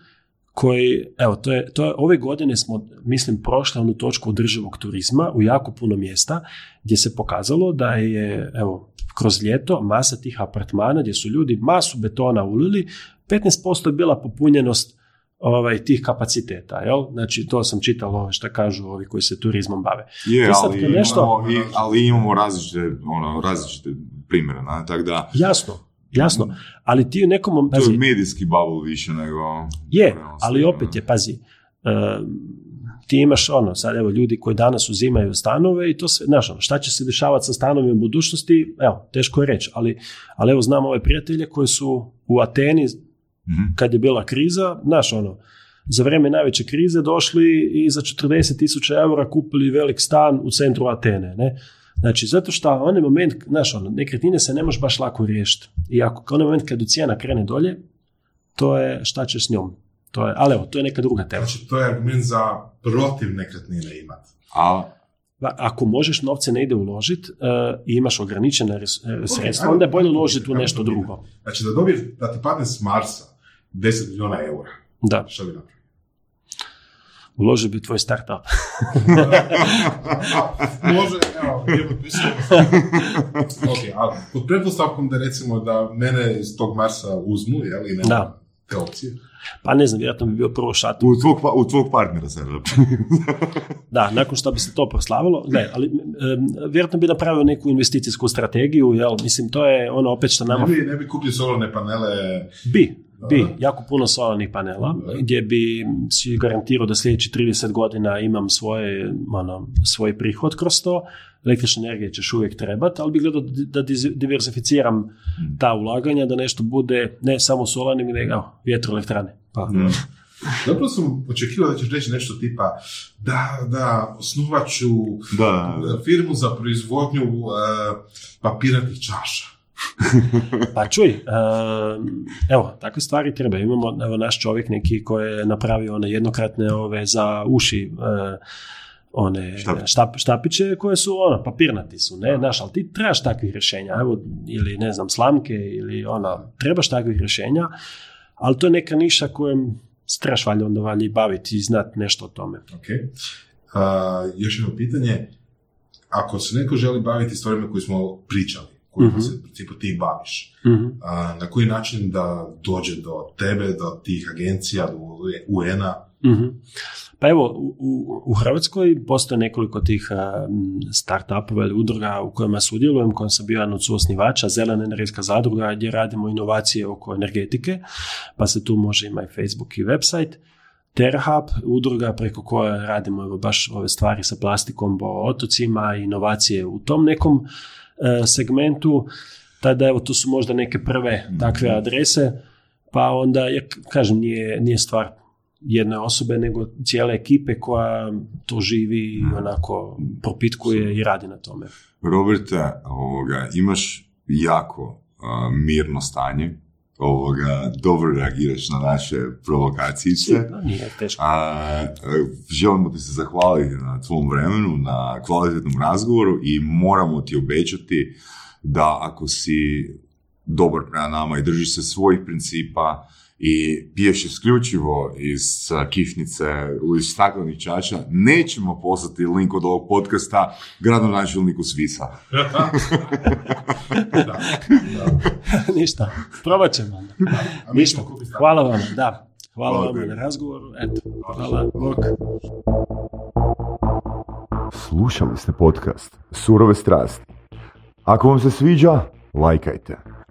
Speaker 3: koji, evo, to je, to je, ove godine smo, mislim, prošli onu točku održivog turizma u jako puno mjesta gdje se pokazalo da je, evo, kroz ljeto masa tih apartmana gdje su ljudi masu betona ulili, 15% je bila popunjenost ovaj, tih kapaciteta, jel? Znači, to sam čitao ove što kažu ovi koji se turizmom bave.
Speaker 2: Je,
Speaker 3: To sad
Speaker 2: ali,
Speaker 3: nešto-
Speaker 2: imamo, i- ali imamo različite, ono, različite primjere, na, tako da
Speaker 3: Jasno, jasno, ali ti u nekom,
Speaker 2: to
Speaker 3: pazi,
Speaker 2: je medijski bubble više nego...
Speaker 3: je,
Speaker 2: realno
Speaker 3: ali opet je, pazi, e, ti imaš ono, sad evo ljudi koji danas uzimaju stanove i to sve, znaš ono, šta će se dešavati sa stanovima u budućnosti, evo, teško je reći, ali, ali evo znam ove prijatelje koji su u Ateni,
Speaker 2: Mhm.
Speaker 3: kad je bila kriza, znaš ono, za vrijeme najveće krize došli i za 40 tisuća eura kupili velik stan u centru Atene, ne? Znači, zato što onaj moment, znaš, ono, nekretnine se ne može baš lako riješiti. I ako onaj moment kad cijena krene dolje, to je šta ćeš s njom. To je, ali evo, to je neka druga tema.
Speaker 4: Znači, to je argument za protiv nekretnine imati.
Speaker 2: A,
Speaker 3: Ako možeš novce ne ide uložiti i imaš ograničene res- e, sredstva, onda je bolje uložiti u nešto
Speaker 4: to
Speaker 3: drugo.
Speaker 4: Znači, da dobiješ, da ti padne s Marsa 10 milijuna eura,
Speaker 3: Da,
Speaker 4: šta bi napravio?
Speaker 3: uloži bi tvoj startup.
Speaker 4: Može, evo, je ok, ali pod pretpostavkom da recimo da mene iz tog Marsa uzmu, jel, i nema
Speaker 3: Da.
Speaker 4: te opcije.
Speaker 3: Pa ne znam, vjerojatno bi bio prvo šat.
Speaker 2: u, tvog, pa- u tvog partnera se
Speaker 3: Da, nakon što bi se to proslavilo, ne, ali vjerojatno bi napravio neku investicijsku strategiju, jel, mislim, to je ono opet što nama
Speaker 4: Ne bi, ne bi kupio solarne panele,
Speaker 3: Bi, bi, jako puno solarnih panela, gdje bi si garantirao da sljedeći 30 godina imam svoje, ono, svoj prihod kroz to. Električne energije ćeš uvijek trebati, ali bih gledao da diversificiram ta ulaganja, da nešto bude ne samo solarnim, nego vjetroelektrane. Pa,
Speaker 4: Zapravo sam očekivao da ćeš reći nešto tipa da, da, osnovat ću
Speaker 2: Da, da.
Speaker 4: firmu za proizvodnju uh, papirnatih čaša.
Speaker 3: Pa čuj, evo, takve stvari treba. Imamo, evo, naš čovjek neki koji je napravio one jednokratne ove za uši, e, one
Speaker 2: Štap.
Speaker 3: štapiće koje su ono, papirnati su, ne, znaš, ali ti trebaš takvih rješenja, evo, ili ne znam, slamke, ili ono, trebaš takvih rješenja, ali to je neka niša kojem se trebaš valjda onda i baviti i znati nešto o tome.
Speaker 4: Ok. A, još jedno pitanje. Ako se neko želi baviti stvarima koje smo pričali, kojima
Speaker 3: Mhm.
Speaker 4: se u principu ti baviš,
Speaker 3: Mhm.
Speaker 4: a, na koji način da dođe do tebe, do tih agencija, do UN-a?
Speaker 3: Mhm. Pa evo, u, u- Hrvatskoj postoje nekoliko tih start-upova ili udruga u kojima sudjelujem, u kojem sam bio jedan od suosnivača, Zelena energetska zadruga, gdje radimo inovacije oko energetike, pa se tu može ima i Facebook i website. Terhub, udruga preko koje radimo evo, baš ove stvari sa plastikom po otocima, inovacije u tom nekom segmentu. Tada evo, tu su možda neke prve takve adrese, pa onda, ja kažem, nije, nije stvar jedne osobe, nego cijele ekipe koja to živi i onako propitkuje i radi na tome.
Speaker 2: Roberte, ovoga, imaš jako a, mirno stanje, ovoga, dobro reagiraš na naše
Speaker 3: teško.
Speaker 2: A, želimo ti se zahvaliti na tvom vremenu, na kvalitetnom razgovoru i moramo ti obećati da ako si dobar prema nama i držiš se svojih principa i piješ isključivo iz a, kišnice, iz staklenih čaša, nećemo poslati link od ovog podcasta gradonačelniku Svisa.
Speaker 4: da, da.
Speaker 3: Ništa, probat ćemo Ništa, hvala vam, da. Hvala
Speaker 2: Hvala
Speaker 3: vam na razgovoru, eto, hvala, bok.
Speaker 5: Slušali ste podcast Surove strasti. Ako vam se sviđa, lajkajte.